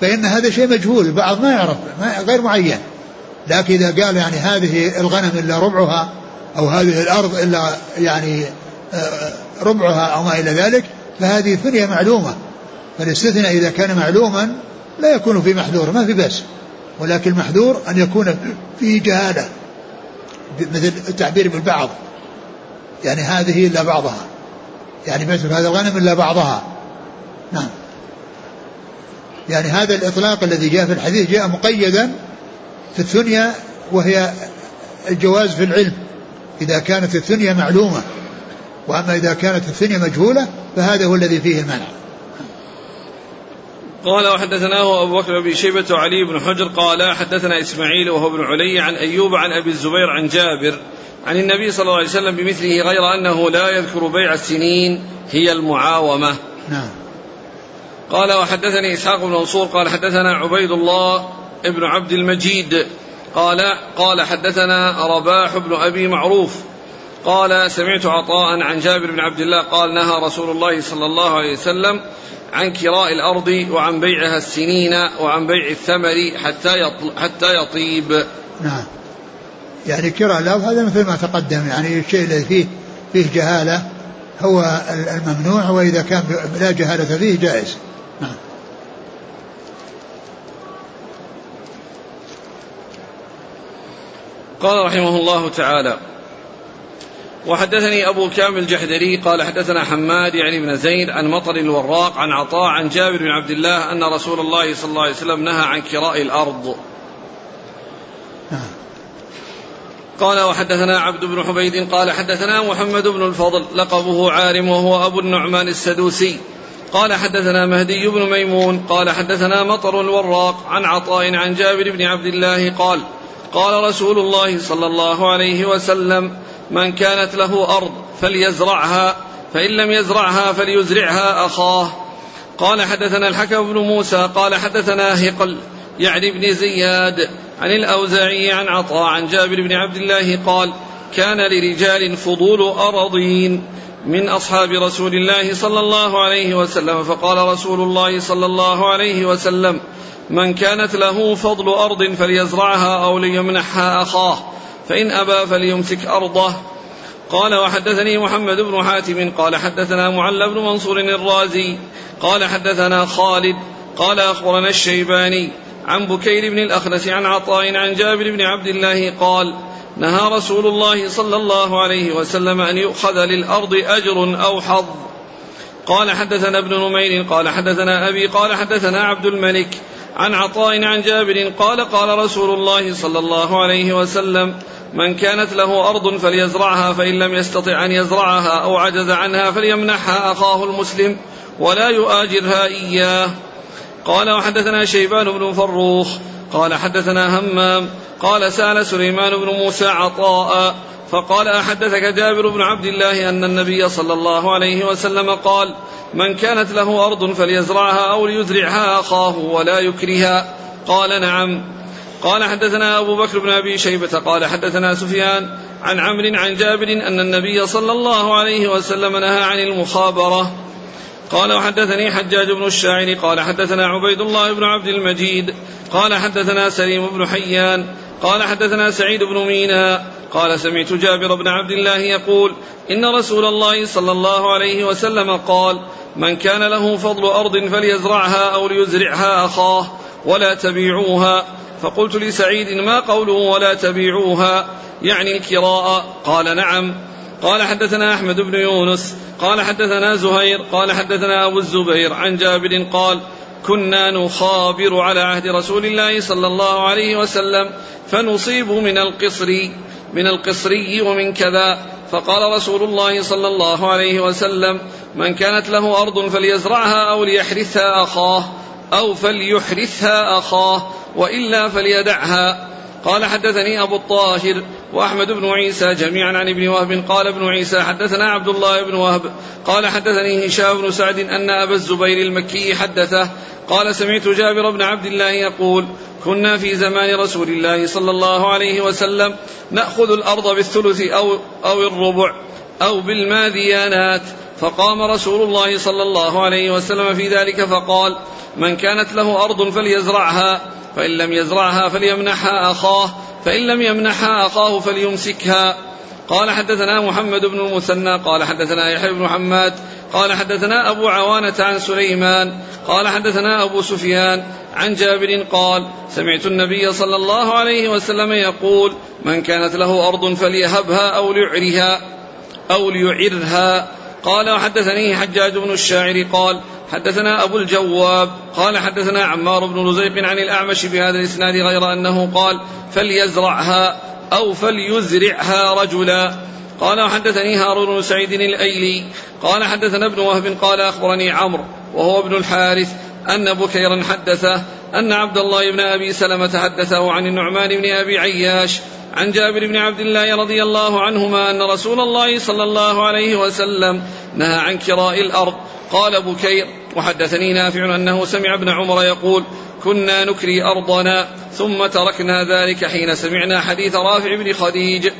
فإن هذا شيء مجهول البعض ما يعرف ما غير معين. لكن إذا قال يعني هذه الغنم إلا ربعها أو هذه الأرض إلا يعني آه، ربعها أو ما إلى ذلك فهذه ثنية معلومة. فالاستثناء إذا كان معلوما لا يكون في محذور ما في بأس. ولكن المحذور أن يكون فيه جهالة مثل التعبير بالبعض. يعني هذه إلا بعضها. يعني مثل هذا الغنم إلا بعضها. نعم. يعني هذا الإطلاق الذي جاء في الحديث جاء مقيدا في الثنيا وهي الجواز في العلم. إذا كانت الثنيا معلومة وأما إذا كانت الثنيا مجهولة فهذا هو الذي فيه المنع. قال وحدثناه أبو بكر بن شيبة وعلي بن حجر قال حدثنا إسماعيل وهو ابن علي عن أيوب عن أبي الزبير عن جابر عن النبي صلى الله عليه وسلم بمثله غير أنه لا يذكر بيع السنين هي المعاومة. نعم. قال وحدثني إسحاق بن منصور قال حدثنا عبيد الله ابن عبد المجيد قال قال حدثنا رباح بن أبي معروف قال سمعت عطاء عن جابر بن عبد الله قال نهى رسول الله صلى الله عليه وسلم عن كراء الأرض وعن بيعها السنين وعن بيع الثمر حتى حتى يطيب. نعم. يعني كراء الأرض هذا مثل ما تقدم يعني الشيء الذي فيه فيه جهالة هو الممنوع وإذا كان لا جهالة فيه جائز. نعم. قال رحمه الله تعالى وحدثني أبو كامل الجحدري قال حدثنا حماد يعني بن زيد عن مطر الوراق عن عطاء عن جابر بن عبد الله أن رسول الله صلى الله عليه وسلم نهى عن كراء الأرض. قال وحدثنا عبد بن حميد قال حدثنا محمد بن الفضل لقبه عارم وهو أبو النعمان السدوسي. قال حدثنا مهدي بن ميمون قال حدثنا مطر الوراق عن عطاء عن جابر بن عبد الله قال قال رسول الله صلى الله عليه وسلم من كانت له أرض فليزرعها فإن لم يزرعها فليزرعها أخاه. قال حدثنا الحكم بن موسى قال حدثنا هقل يعني بن زياد عن الأوزاعي عن عطاء عن جابر بن عبد الله قال كان لرجال فضول أراضين من أصحاب رسول الله صلى الله عليه وسلم فقال رسول الله صلى الله عليه وسلم من كانت له فضل أرض فليزرعها أو ليمنحها أخاه فإن أبى فليمسك أرضه. قال وحدثني محمد بن حاتم قال حدثنا معل بن منصور الرازي قال حدثنا خالد قال أخبرنا الشيباني عن بكير بن الأخنس عن عطاء عن جابر بن عبد الله قال نهى رسول الله صلى الله عليه وسلم أن يؤخذ للأرض أجر أو حظ. قال حدثنا ابن نمير قال حدثنا أبي قال حدثنا عبد الملك عن عطاء عن جابر قال قال رسول الله صلى الله عليه وسلم من كانت له أرض فليزرعها فإن لم يستطع أن يزرعها أو عجز عنها فليمنحها أخاه المسلم ولا يؤاجرها إياه. قال وحدثنا شيبان بن فروخ قال حدثنا همام قال سأل سليمان بن موسى عطاء فقال أحدثك جابر بن عبد الله أن النبي صلى الله عليه وسلم قال من كانت له أرض فليزرعها أو ليزرعها أخاه ولا يكرها. قال نعم. قال حدثنا أبو بكر بن أبي شيبة قال حدثنا سفيان عن عمرو عن جابر أن النبي صلى الله عليه وسلم نهى عن المخابرة. قال وحدثني حجاج بن الشاعر قال حدثنا عبيد الله بن عبد المجيد قال حدثنا سليم بن حيان قال حدثنا سعيد بن مينا قال سمعت جابر بن عبد الله يقول إن رسول الله صلى الله عليه وسلم قال من كان له فضل أرض فليزرعها أو ليزرعها أخاه ولا تبيعوها فقلت لسعيد ما قوله ولا تبيعوها يعني الكراء قال نعم قال حدثنا أحمد بن يونس قال حدثنا زهير قال حدثنا أبو الزبير عن جابر قال كنا نخابر على عهد رسول الله صلى الله عليه وسلم فنصيب من القصر من القصري ومن كذا. فقال رسول الله صلى الله عليه وسلم من كانت له أرض فليزرعها أو ليحرثها أخاه أو فليحرثها أخاه وإلا فليدعها. قال حدثني أبو الطاهر وأحمد بن عيسى جميعا عن ابن وهب قال ابن عيسى حدثنا عبد الله بن وهب قال حدثني هشام بن سعد أن أبا الزبير المكي حدثه قال سمعت جابر بن عبد الله يقول كنا في زمان رسول الله صلى الله عليه وسلم نأخذ الأرض بالثلث أو, أو الربع أو بالماذيانات فقام رسول الله صلى الله عليه وسلم في ذلك فقال من كانت له أرض فليزرعها فإن لم يزرعها فليمنحها أخاه فإن لم يمنحها أخاه فليمسكها. قال حدثنا محمد بن المثنى. قال حدثنا يحيى بن حماد. قال حدثنا أبو عوانة عن سليمان. قال حدثنا أبو سفيان. عن جابر قال سمعت النبي صلى الله عليه وسلم يقول من كانت له أرض فليهبها أو ليعرها أو ليعرها. قال وحدثني حجاج بن الشاعر قال حدثنا أبو الجواب قال حدثنا عمار بن رزيق عن الأعمش بهذا الإسناد غير أنه قال فليزرعها أو فليزرعها رجلا. قال وحدثني هارون بن سعيد الأيلي. قال حدثنا ابن وهب قال أخبرني عمرو وهو ابن الحارث أن بكيرا حدثه أن عبد الله بن أبي سلمة حدثه عن النعمان بن أبي عياش عن جابر بن عبد الله رضي الله عنهما أن رسول الله صلى الله عليه وسلم نهى عن كراء الأرض. قال بكير وحدثني نافع أنه سمع ابن عمر يقول كنا نكري أرضنا ثم تركنا ذلك حين سمعنا حديث رافع بن خديج.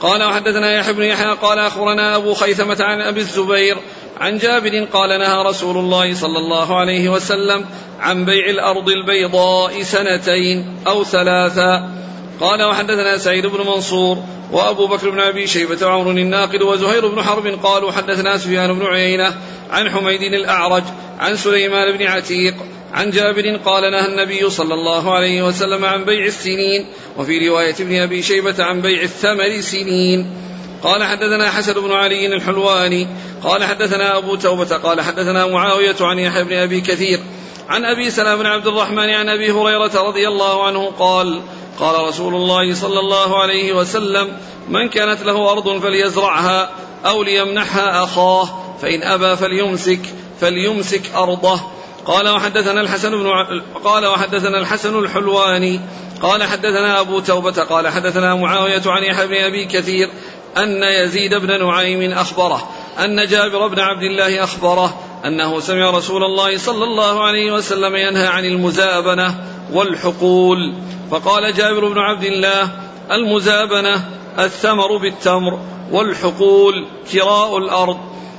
قال وحدثنا يحيى بن يحيى قال أخبرنا أبو خيثمة عن أبي الزبير عن جابر قال نهى رسول الله صلى الله عليه وسلم عن بيع الأرض البيضاء سنتين أو ثلاثا قال وحدثنا سعيد بن منصور وأبو بكر بن أبي شيبة وعمر الناقد وزهير بن حرب قالوا حدثنا سفيان بن عيينة عن حميد الأعرج عن سليمان بن عتيق عن جابر قال نهى النبي صلى الله عليه وسلم عن بيع السنين وفي رواية ابن أبي شيبة عن بيع الثمر سنين. قال حدثنا حسن بن علي الحلواني قال حدثنا أبو توبة قال حدثنا معاوية عن يحيى بن أبي كثير عن أبي سلام بن عبد الرحمن عن أبي هريرة رضي الله عنه قال قال رسول الله صلى الله عليه وسلم من كانت له أرض فليزرعها أو ليمنحها أخاه فإن أبى فليمسك فليمسك أرضه. قال وحدثنا الحسن بن قال وحدثنا الحسن الحلواني. قال حدثنا أبو توبة. قال حدثنا معاوية عن يحيى بن أبي كثير أن يزيد بن نعيم أخبره أن جابر بن عبد الله أخبره أنه سمع رسول الله صلى الله عليه وسلم ينهى عن المزابنة والحقول. فقال جابر بن عبد الله المزابنة الثمر بالتمر والحقول كراء الأرض.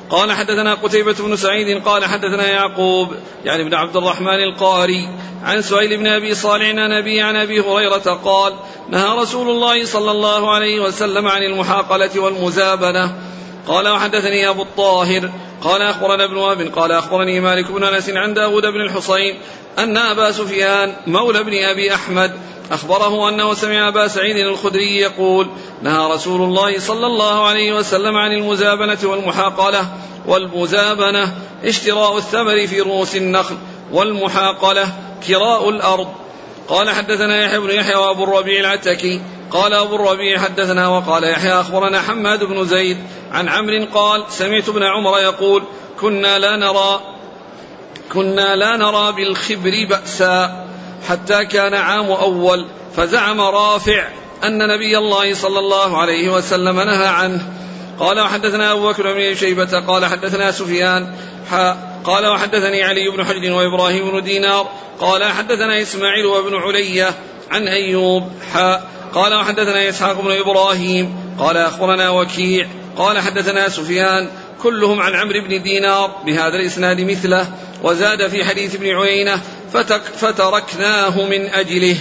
قال حدثنا قتيبة بن سعيد قال حدثنا يعقوب يعني بن عبد الرحمن القاري عن سهيل بن أبي صالح عن أبي عن أبي هريرة قال نهى رسول الله صلى الله عليه وسلم عن المحاقلة والمزابنة. قال وحدثني أبو الطاهر. قال أخبرنا ابن وهب. قال أخبرني مالك بن أنس عن داود بن الحصين أن أبا سفيان مولى بن أبي أحمد أخبره أنه سمع أبا سعيد الخدري يقول نهى رسول الله صلى الله عليه وسلم عن المزابنة والمحاقلة والمزابنة اشتراء الثمر في رؤوس النخل والمحاقلة كراء الأرض. قال حدثنا يحيى بن يحيى وأبو الربيع العتكي. قال أبو الربيع حدثنا. وقال يحيى أخبرنا حماد بن زيد عن عمرو قال سمعت ابن عمر يقول كنا لا نرى كنا لا نرى بالخبر بأسا. حتى كان عام أول فزعم رافع أن نبي الله صلى الله عليه وسلم نهى عنه. قال وحدثنا أبو بكر بن شيبة قال حدثنا سفيان قال وحدثني علي بن حجر وإبراهيم بن دينار قال حدثنا إسماعيل وابن علية عن أيوب حاء قال وحدثنا إسحاق بن إبراهيم قال أخبرنا وكيع قال حدثنا سفيان كلهم عن عمرو بن دينار بهذا الإسناد مثله وزاد في حديث ابن عيينة فتركناه من أجله.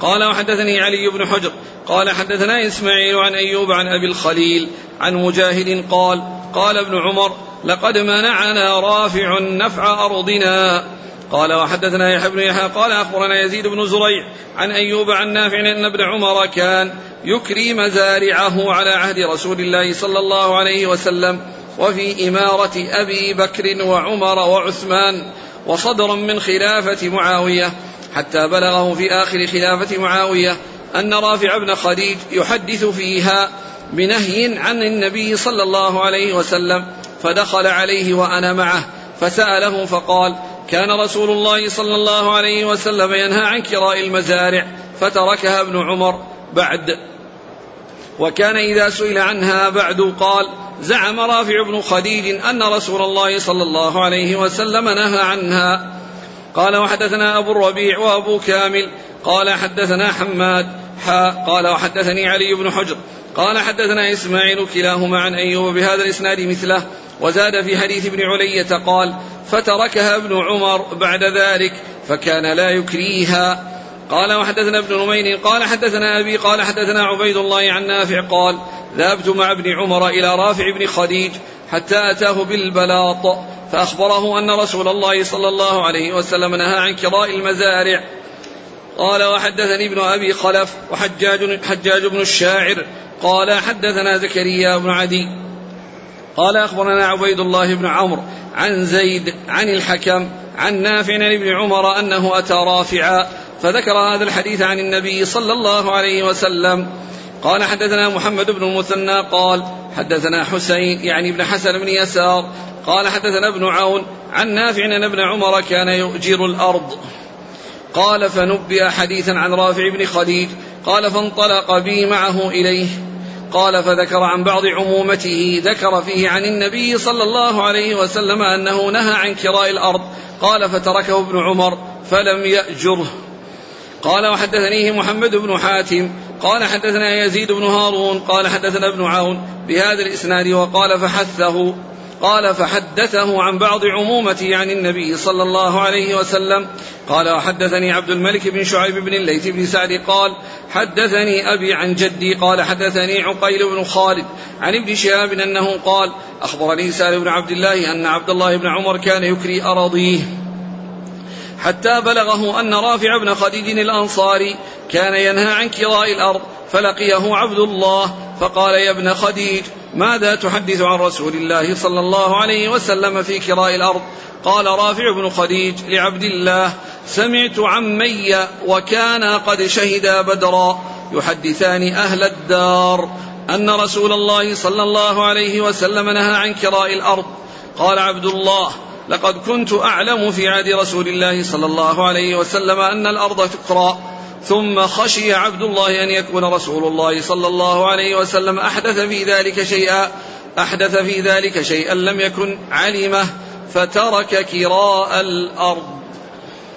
قال وحدثني علي بن حجر. قال حدثنا إسماعيل عن أيوب عن أبي الخليل عن مجاهد قال قال ابن عمر لقد منعنا رافع نفع أرضنا. قال وحدثنا يحيى بن يحيى قال أخبرنا يزيد بن زريع عن أيوب عن نافع أن ابن عمر كان يكري مزارعه على عهد رسول الله صلى الله عليه وسلم. وفي إمارة أبي بكر وعمر وعثمان وصدرا من خلافة معاوية حتى بلغه في آخر خلافة معاوية أن رافع بن خديج يحدث فيها بنهي عن النبي صلى الله عليه وسلم فدخل عليه وأنا معه فسأله فقال كان رسول الله صلى الله عليه وسلم ينهى عن كراء المزارع فتركها ابن عمر. بعد وكان إذا سئل عنها بعد قال زعم رافع بن خديج أن رسول الله صلى الله عليه وسلم نهى عنها. قال وحدثنا أبو الربيع وأبو كامل. قال حدثنا حماد. حا قال وحدثني علي بن حجر. قال حدثنا إسماعيل كلاهما عن أيوب بهذا الإسناد مثله. وزاد في حديث ابن علية قال فتركها ابن عمر بعد ذلك فكان لا يكريها. قال وحدثنا ابن نمير قال حدثنا أبي قال حدثنا عبيد الله عن نافع قال ذهبت مع ابن عمر إلى رافع بن خديج حتى أتاه بالبلاط فأخبره أن رسول الله صلى الله عليه وسلم نهى عن كراء المزارع. قال وحدثني ابن أبي خلف وحجاج حجاج بن الشاعر قال حدثنا زكريا بن عدي. قال أخبرنا عبيد الله بن عمرو عن زيد عن الحكم عن نافع عن ابن عمر أنه أتى رافعا فذكر هذا الحديث عن النبي صلى الله عليه وسلم. قال حدثنا محمد بن المثنى قال حدثنا حسين يعني ابن حسن بن يسار. قال حدثنا ابن عون عن نافع أن ابن عمر كان يؤجر الأرض. قال فنبئ حديثا عن رافع بن خديج. قال فانطلق بي معه إليه. قال فذكر عن بعض عمومته. ذكر فيه عن النبي صلى الله عليه وسلم أنه نهى عن كراء الأرض. قال فتركه ابن عمر فلم يأجره. قال وحدثنيه محمد بن حاتم قال حدثنا يزيد بن هارون قال حدثنا ابن عون بهذا الإسناد وقال فحثه قال فحدثه عن بعض عمومته عن النبي صلى الله عليه وسلم. قال وحدثني عبد الملك بن شعيب بن الليث بن سعد قال حدثني أبي عن جدي قال حدثني عقيل بن خالد عن ابن شهاب أنه قال أخبرني سالم بن عبد الله أن عبد الله بن عمر كان يكري أراضيه. حتى بلغه أن رافع بن خديج الأنصاري كان ينهى عن كراء الأرض فلقيه عبد الله فقال يا ابن خديج ماذا تحدث عن رسول الله صلى الله عليه وسلم في كراء الأرض؟ قال رافع بن خديج لعبد الله سمعت عمي وكان قد شهدا بدرا يحدثان أهل الدار أن رسول الله صلى الله عليه وسلم نهى عن كراء الأرض. قال عبد الله لقد كنت أعلم في عهد رسول الله صلى الله عليه وسلم أن الأرض تكرى ثم خشي عبد الله أن يكون رسول الله صلى الله عليه وسلم أحدث في ذلك شيئا أحدث في ذلك شيئا لم يكن علمه فترك كراء الأرض.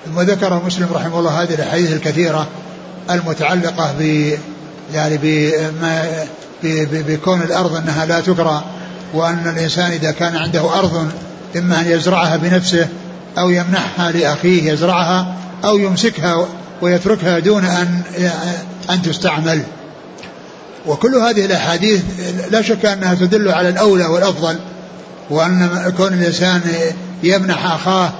ثم ذكر مسلم رحمه الله هذه الأحاديث الكثيرة المتعلقة ب يعني بما بكون الأرض أنها لا تكرى وأن الإنسان إذا كان عنده أرض إما أن يزرعها بنفسه أو يمنحها لأخيه يزرعها أو يمسكها ويتركها دون أن أن تستعمل. وكل هذه الأحاديث لا شك أنها تدل على الأولى والأفضل وأن كون الإنسان يمنح أخاه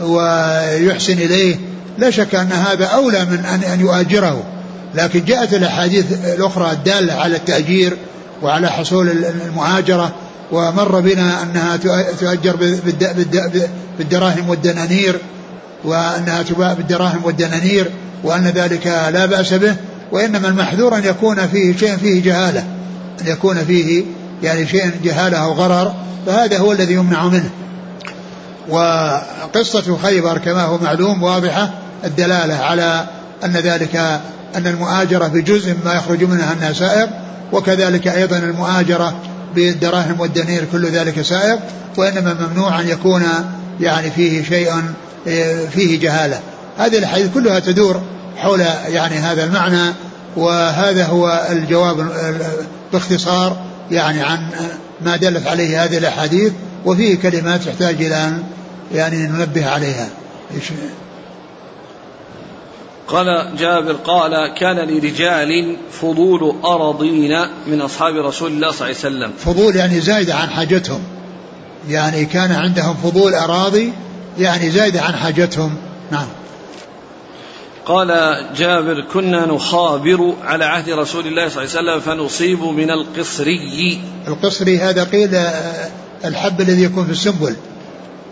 ويحسن إليه لا شك أن هذا أولى من أن أن يؤاجره لكن جاءت الأحاديث الأخرى الدالة على التأجير وعلى حصول المؤاجرة ومر بنا أنها تؤجر بالدراهم والدنانير وأنها تباع بالدراهم والدنانير وأن ذلك لا بأس به وإنما المحذور أن يكون فيه شيء فيه جهالة أن يكون فيه يعني شيء جهالة أو غرر فهذا هو الذي يمنع منه. وقصة خيبر كما هو معلوم واضحة الدلالة على أن ذلك أن المؤاجرة بجزء ما يخرج منها سائق وكذلك أيضا المؤاجرة بالدراهم والدنير كل ذلك سائق وإنما ممنوع أن يكون يعني فيه شيء فيه جهالة. هذه الحديث كلها تدور حول يعني هذا المعنى وهذا هو الجواب باختصار يعني عن ما دلت عليه هذه الأحاديث وفيه كلمات تحتاج إلى أن يعني ننبه عليها. قال جابر قال كان لرجال فضول أراضين من أصحاب رسول الله صلى الله عليه وسلم. فضول يعني زايدة عن حاجتهم. يعني كان عندهم فضول أراضي يعني زايدة عن حاجتهم. نعم. قال جابر كنا نخابر على عهد رسول الله صلى الله عليه وسلم فنصيب من القصري. القصري هذا قيل الحب الذي يكون في السنبل.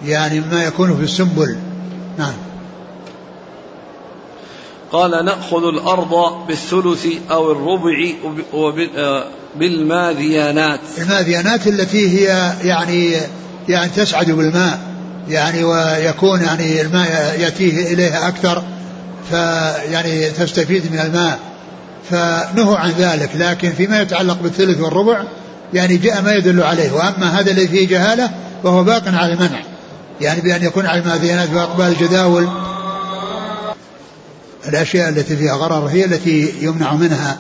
يعني ما يكون في السنبل. نعم. قال نأخذ الأرض بالثلث أو الربع بالماذيانات. الماذيانات التي هي يعني يعني تسعد بالماء يعني ويكون يعني الماء يأتيه إليها أكثر فيعني تستفيد من الماء. فنهوا عن ذلك لكن فيما يتعلق بالثلث والربع يعني جاء ما يدل عليه. وأما هذا الذي فيه جهالة فهو باق على المنع يعني بأن يكون على الماذينات وأقبال الجداول الأشياء التي فيها غرر هي التي يمنع منها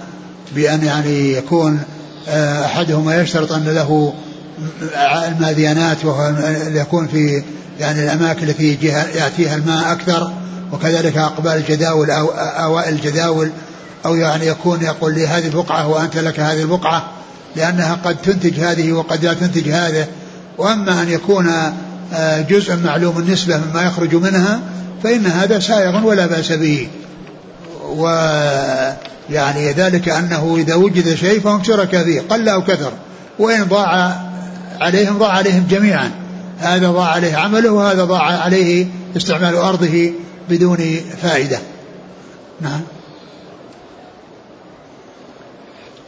بأن يعني يكون آه، أحدهما يشترط أن له الماذيانات وهو يكون في يعني الأماكن التي يأتيها الماء أكثر وكذلك أقبال الجداول أو أوائل الجداول أو يعني يكون يقول لي هذه البقعة وأنت لك هذه البقعة لأنها قد تنتج هذه وقد لا تنتج هذا وأما أن يكون آه، جزء معلوم النسبة مما يخرج منها فإن هذا سائغ ولا بأس به. ويعني ذلك أنه إذا وجد شيء فهم شركاء فيه قل أو كثر وإن ضاع عليهم ضاع عليهم جميعا. هذا ضاع عليه عمله وهذا ضاع عليه استعمال أرضه بدون فائدة. نعم.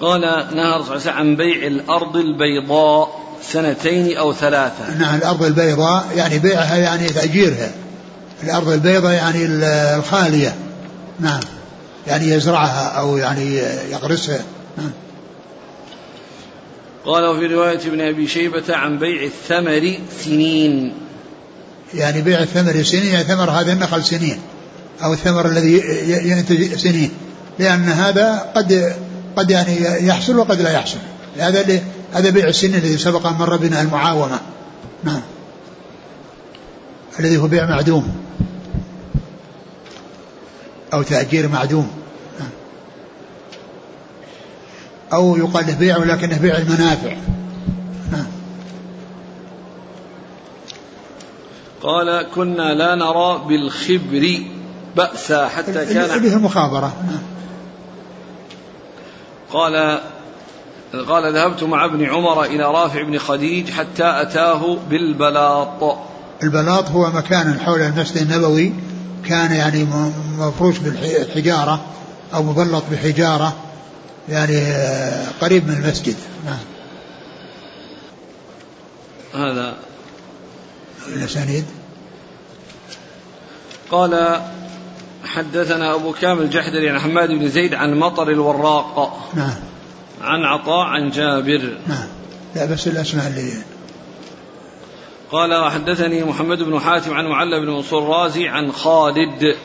قال نهى الرسول صلى عن بيع الأرض البيضاء سنتين أو ثلاثة. نعم الأرض البيضاء يعني بيعها يعني تأجيرها. الأرض البيضاء يعني الخالية. نعم. يعني يزرعها أو يعني يغرسها قال وفي رواية ابن أبي شيبة عن بيع الثمر سنين. يعني بيع الثمر سنين يعني ثمر هذا النخل سنين أو الثمر الذي ينتج سنين. لأن هذا قد قد يعني يحصل وقد لا يحصل. هذا هذا بيع السنين الذي سبق أن مر بنا المعاومة. نعم. الذي هو بيع معدوم. أو تأجير معدوم. أو يقال له بيع ولكنه بيع المنافع. قال كنا لا نرى بالخبر بأسا حتى كان اللي هي المخابرة قال قال ذهبت مع ابن عمر إلى رافع بن خديج حتى أتاه بالبلاط. البلاط هو مكان حول المسجد النبوي. كان يعني مفروش بالحجارة أو مبلط بحجارة يعني قريب من المسجد. نعم. هذا. الأسانيد قال حدثنا أبو كامل الجحدري عن حماد بن زيد عن مطر الوراق. نعم. عن عطاء عن جابر. نعم. لا بس الأسماء اللي قال وحدثني محمد بن حاتم عن معلى بن منصور رازي عن خالد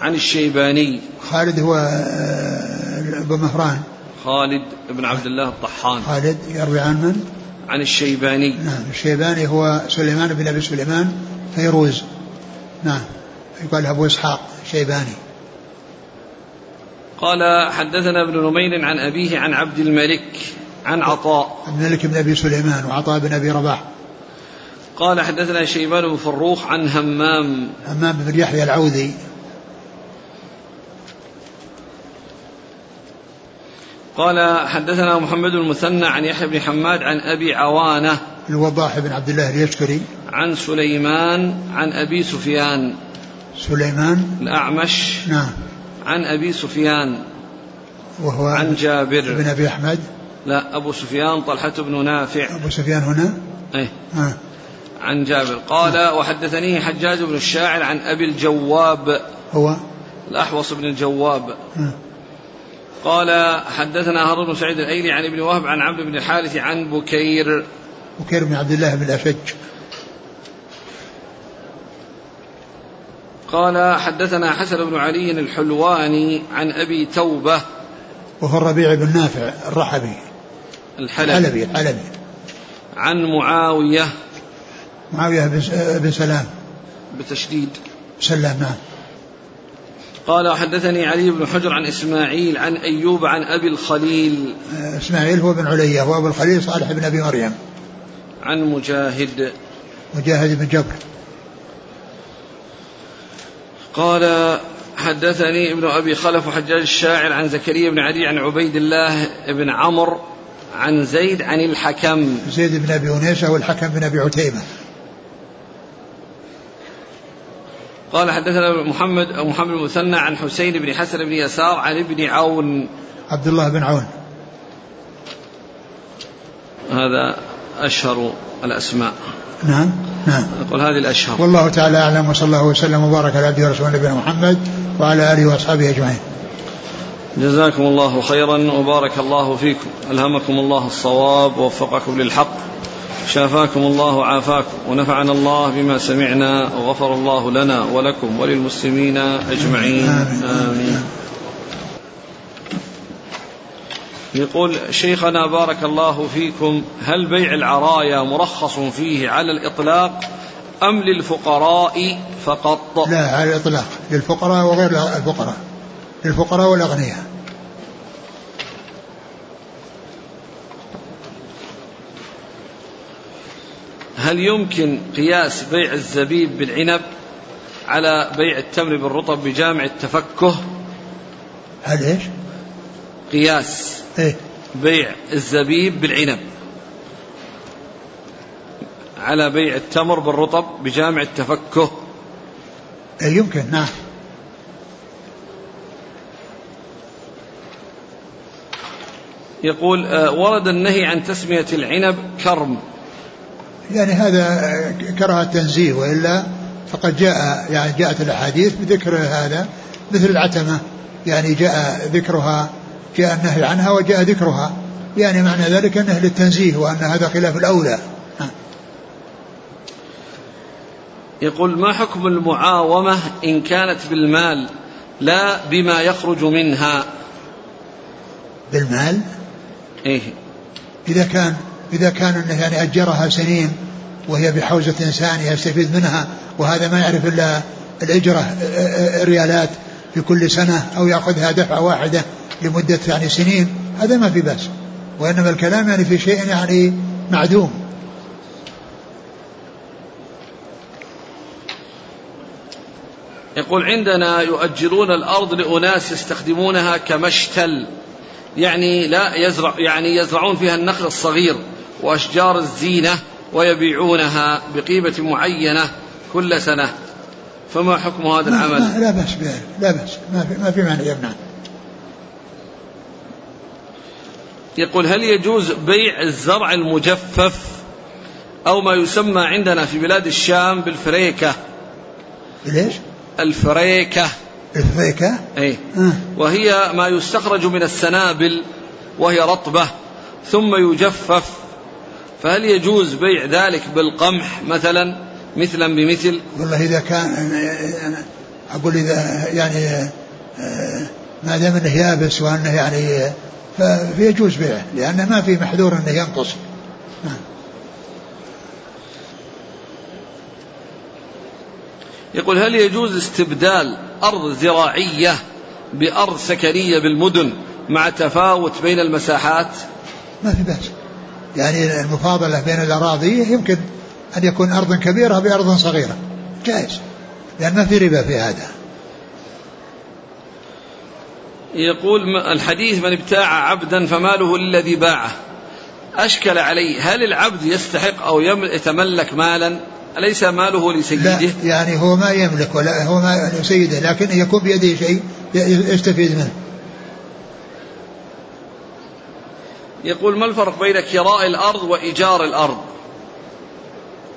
عن الشيباني. خالد هو آه، أبو مهران. خالد بن عبد الله الطحان. خالد يروي عن من؟ عن الشيباني. نعم الشيباني هو سليمان بن أبي سليمان فيروز. نعم يقال أبو إسحاق الشيباني. قال حدثنا ابن نمير عن أبيه عن عبد الملك عن عطاء. عبد الملك بن أبي سليمان وعطاء بن أبي رباح. قال حدثنا شيبان بن فروخ عن همام. همام بن يحيى العوذي. قال حدثنا محمد المثنى عن يحيى بن حماد عن أبي عوانة. الوضاح بن عبد الله اليشكري. عن سليمان عن أبي سفيان. سليمان. الأعمش. نعم. عن أبي سفيان. وهو عن جابر. بن أبي أحمد. لا أبو سفيان طلحة بن نافع. أبو سفيان هنا؟ إيه. آه. عن جابر. قال وحدثني حجاج بن الشاعر عن أبي الجواب. هو؟ الأحوص بن الجواب. آه. قال حدثنا هارون بن سعيد الأيلي عن ابن وهب عن عبد بن الحارث عن بكير. بكير بن عبد الله بن الاشج قال حدثنا حسن بن علي الحلواني عن أبي توبة. وهو الربيع بن نافع الرحبي. الحلبي. الحلبي الحلبي. عن معاوية معاوية بن بن سلام. بتشديد. سلام نعم. قال وحدثني علي بن حجر عن إسماعيل عن أيوب عن أبي الخليل. آه، إسماعيل هو بن عليا وابو الخليل صالح بن أبي مريم. عن مجاهد. مجاهد بن جبر. قال حدثني ابن أبي خلف وحجاج الشاعر عن زكريا بن علي عن عبيد الله بن عمرو عن زيد عن الحكم. زيد بن أبي انيسه والحكم بن أبي عتيبة. قال حدثنا محمد محمد المثنى عن حسين بن حسن بن يسار عن ابن عون. عبد الله بن عون. هذا أشهر الأسماء. نعم نعم. نقول هذه الأشهر. والله تعالى أعلم وصلى الله وسلم وبارك على عبده ورسوله نبينا محمد وعلى آله وأصحابه أجمعين. جزاكم الله خيرا وبارك الله فيكم. ألهمكم الله الصواب ووفقكم للحق. شافاكم الله وعافاكم ونفعنا الله بما سمعنا وغفر الله لنا ولكم وللمسلمين أجمعين آمين. يقول شيخنا بارك الله فيكم هل بيع العرايا مرخص فيه على الإطلاق أم للفقراء فقط لا على الإطلاق للفقراء وغير الفقراء للفقراء والأغنياء. هل يمكن قياس بيع الزبيب بالعنب على بيع التمر بالرطب بجامع التفكه؟ هل إيش؟ قياس إيه. بيع الزبيب بالعنب على بيع التمر بالرطب بجامع التفكه. إيه يمكن. نعم. يقول آه، ورد النهي عن تسمية العنب كرم. يعني هذا كره التنزيه وإلا فقد جاء يعني جاءت الأحاديث بذكر هذا مثل العتمة يعني جاء ذكرها جاء النهي عنها وجاء ذكرها. يعني معنى ذلك انه للتنزيه وأن هذا خلاف الأولى. يقول ما حكم المعاومة إن كانت بالمال لا بما يخرج منها؟ بالمال؟ إيه. إذا كان إذا كان إنه يعني أجرها سنين وهي بحوزة إنسان يستفيد منها وهذا ما يعرف إلا الإجرة ريالات في كل سنة أو يأخذها دفعة واحدة لمدة يعني سنين هذا ما في بأس وإنما الكلام يعني في شيء يعني معدوم. يقول عندنا يؤجرون الأرض لأناس يستخدمونها كمشتل. يعني لا يزرع يعني يزرعون فيها النخل الصغير وأشجار الزينة ويبيعونها بقيمة معينة كل سنة. فما حكم هذا العمل؟ ما لا بأس بذلك لا بأس ما في ما في معنى يمنع. يقول هل يجوز بيع الزرع المجفف أو ما يسمى عندنا في بلاد الشام بالفريكة؟ ليش؟ الفريكة. الفيكة أي آه. وهي ما يستخرج من السنابل وهي رطبة ثم يجفف. فهل يجوز بيع ذلك بالقمح مثلا؟ مثلا بمثل؟ والله إذا كان أنا أقول إذا يعني آه، ما دام أنه يابس وأنه يعني آه، فيجوز بيعه لأنه ما في محذور أنه ينقص. يقول هل يجوز استبدال أرض زراعية بأرض سكنية بالمدن مع تفاوت بين المساحات؟ ما في بأس. يعني المفاضلة بين الأراضي يمكن أن يكون أرض كبيرة بأرض صغيرة. جائز. لأن ما في ربا في هذا. يقول الحديث من ابتاع عبدا فماله للذي باعه. أشكل عليه هل العبد يستحق أو يتملك مالا؟ أليس ماله لسيده؟ لا يعني هو ما يملك ولا هو ما لسيده لكن يكون بيده شيء يستفيد منه. يقول ما الفرق بين كراء الأرض وإيجار الأرض؟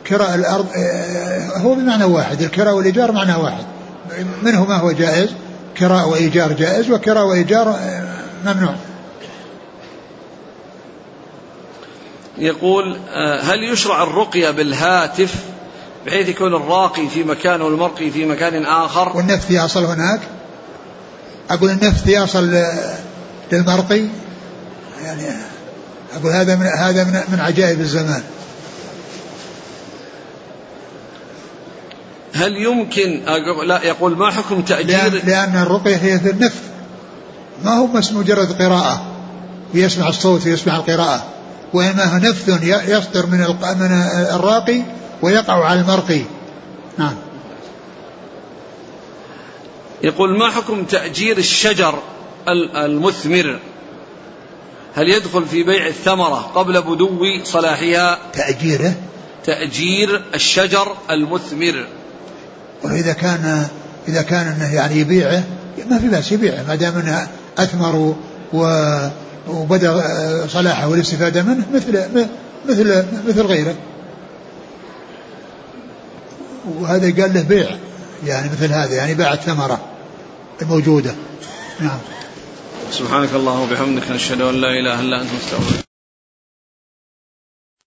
كراء الأرض آه، هو بمعنى واحد الكراء والإيجار معنى واحد. منه ما هو جائز كراء وإيجار جائز وكراء وإيجار آه، ممنوع. يقول آه، هل يشرع الرقية بالهاتف؟ بحيث يكون الراقي في مكان والمرقي في مكان آخر. والنفث يصل هناك؟ أقول النفث يصل للمرقي؟ يعني أقول هذا من هذا من, من عجائب الزمان. هل يمكن لا يقول ما حكم تأجير لأن, لأن الرقية هي في النفث. ما هو بس مجرد قراءة. ويسمع الصوت ويسمع القراءة. وإنما هو نفث يصدر من من الراقي ويقع على المرقي نعم. يقول ما حكم تأجير الشجر المثمر؟ هل يدخل في بيع الثمرة قبل بدو صلاحها؟ تأجيره؟ تأجير الشجر المثمر. وإذا كان إذا كان أنه يعني يبيعه ما في بأس يبيعه ما دام أنه أثمر و وبدأ صلاحه والاستفادة منه مثل مثل مثل غيره. وهذا قال له بيع يعني مثل هذا يعني باع الثمرة الموجودة. نعم. سبحانك اللهم وبحمدك نشهد أن لا إله إلا أنت نستغفرك.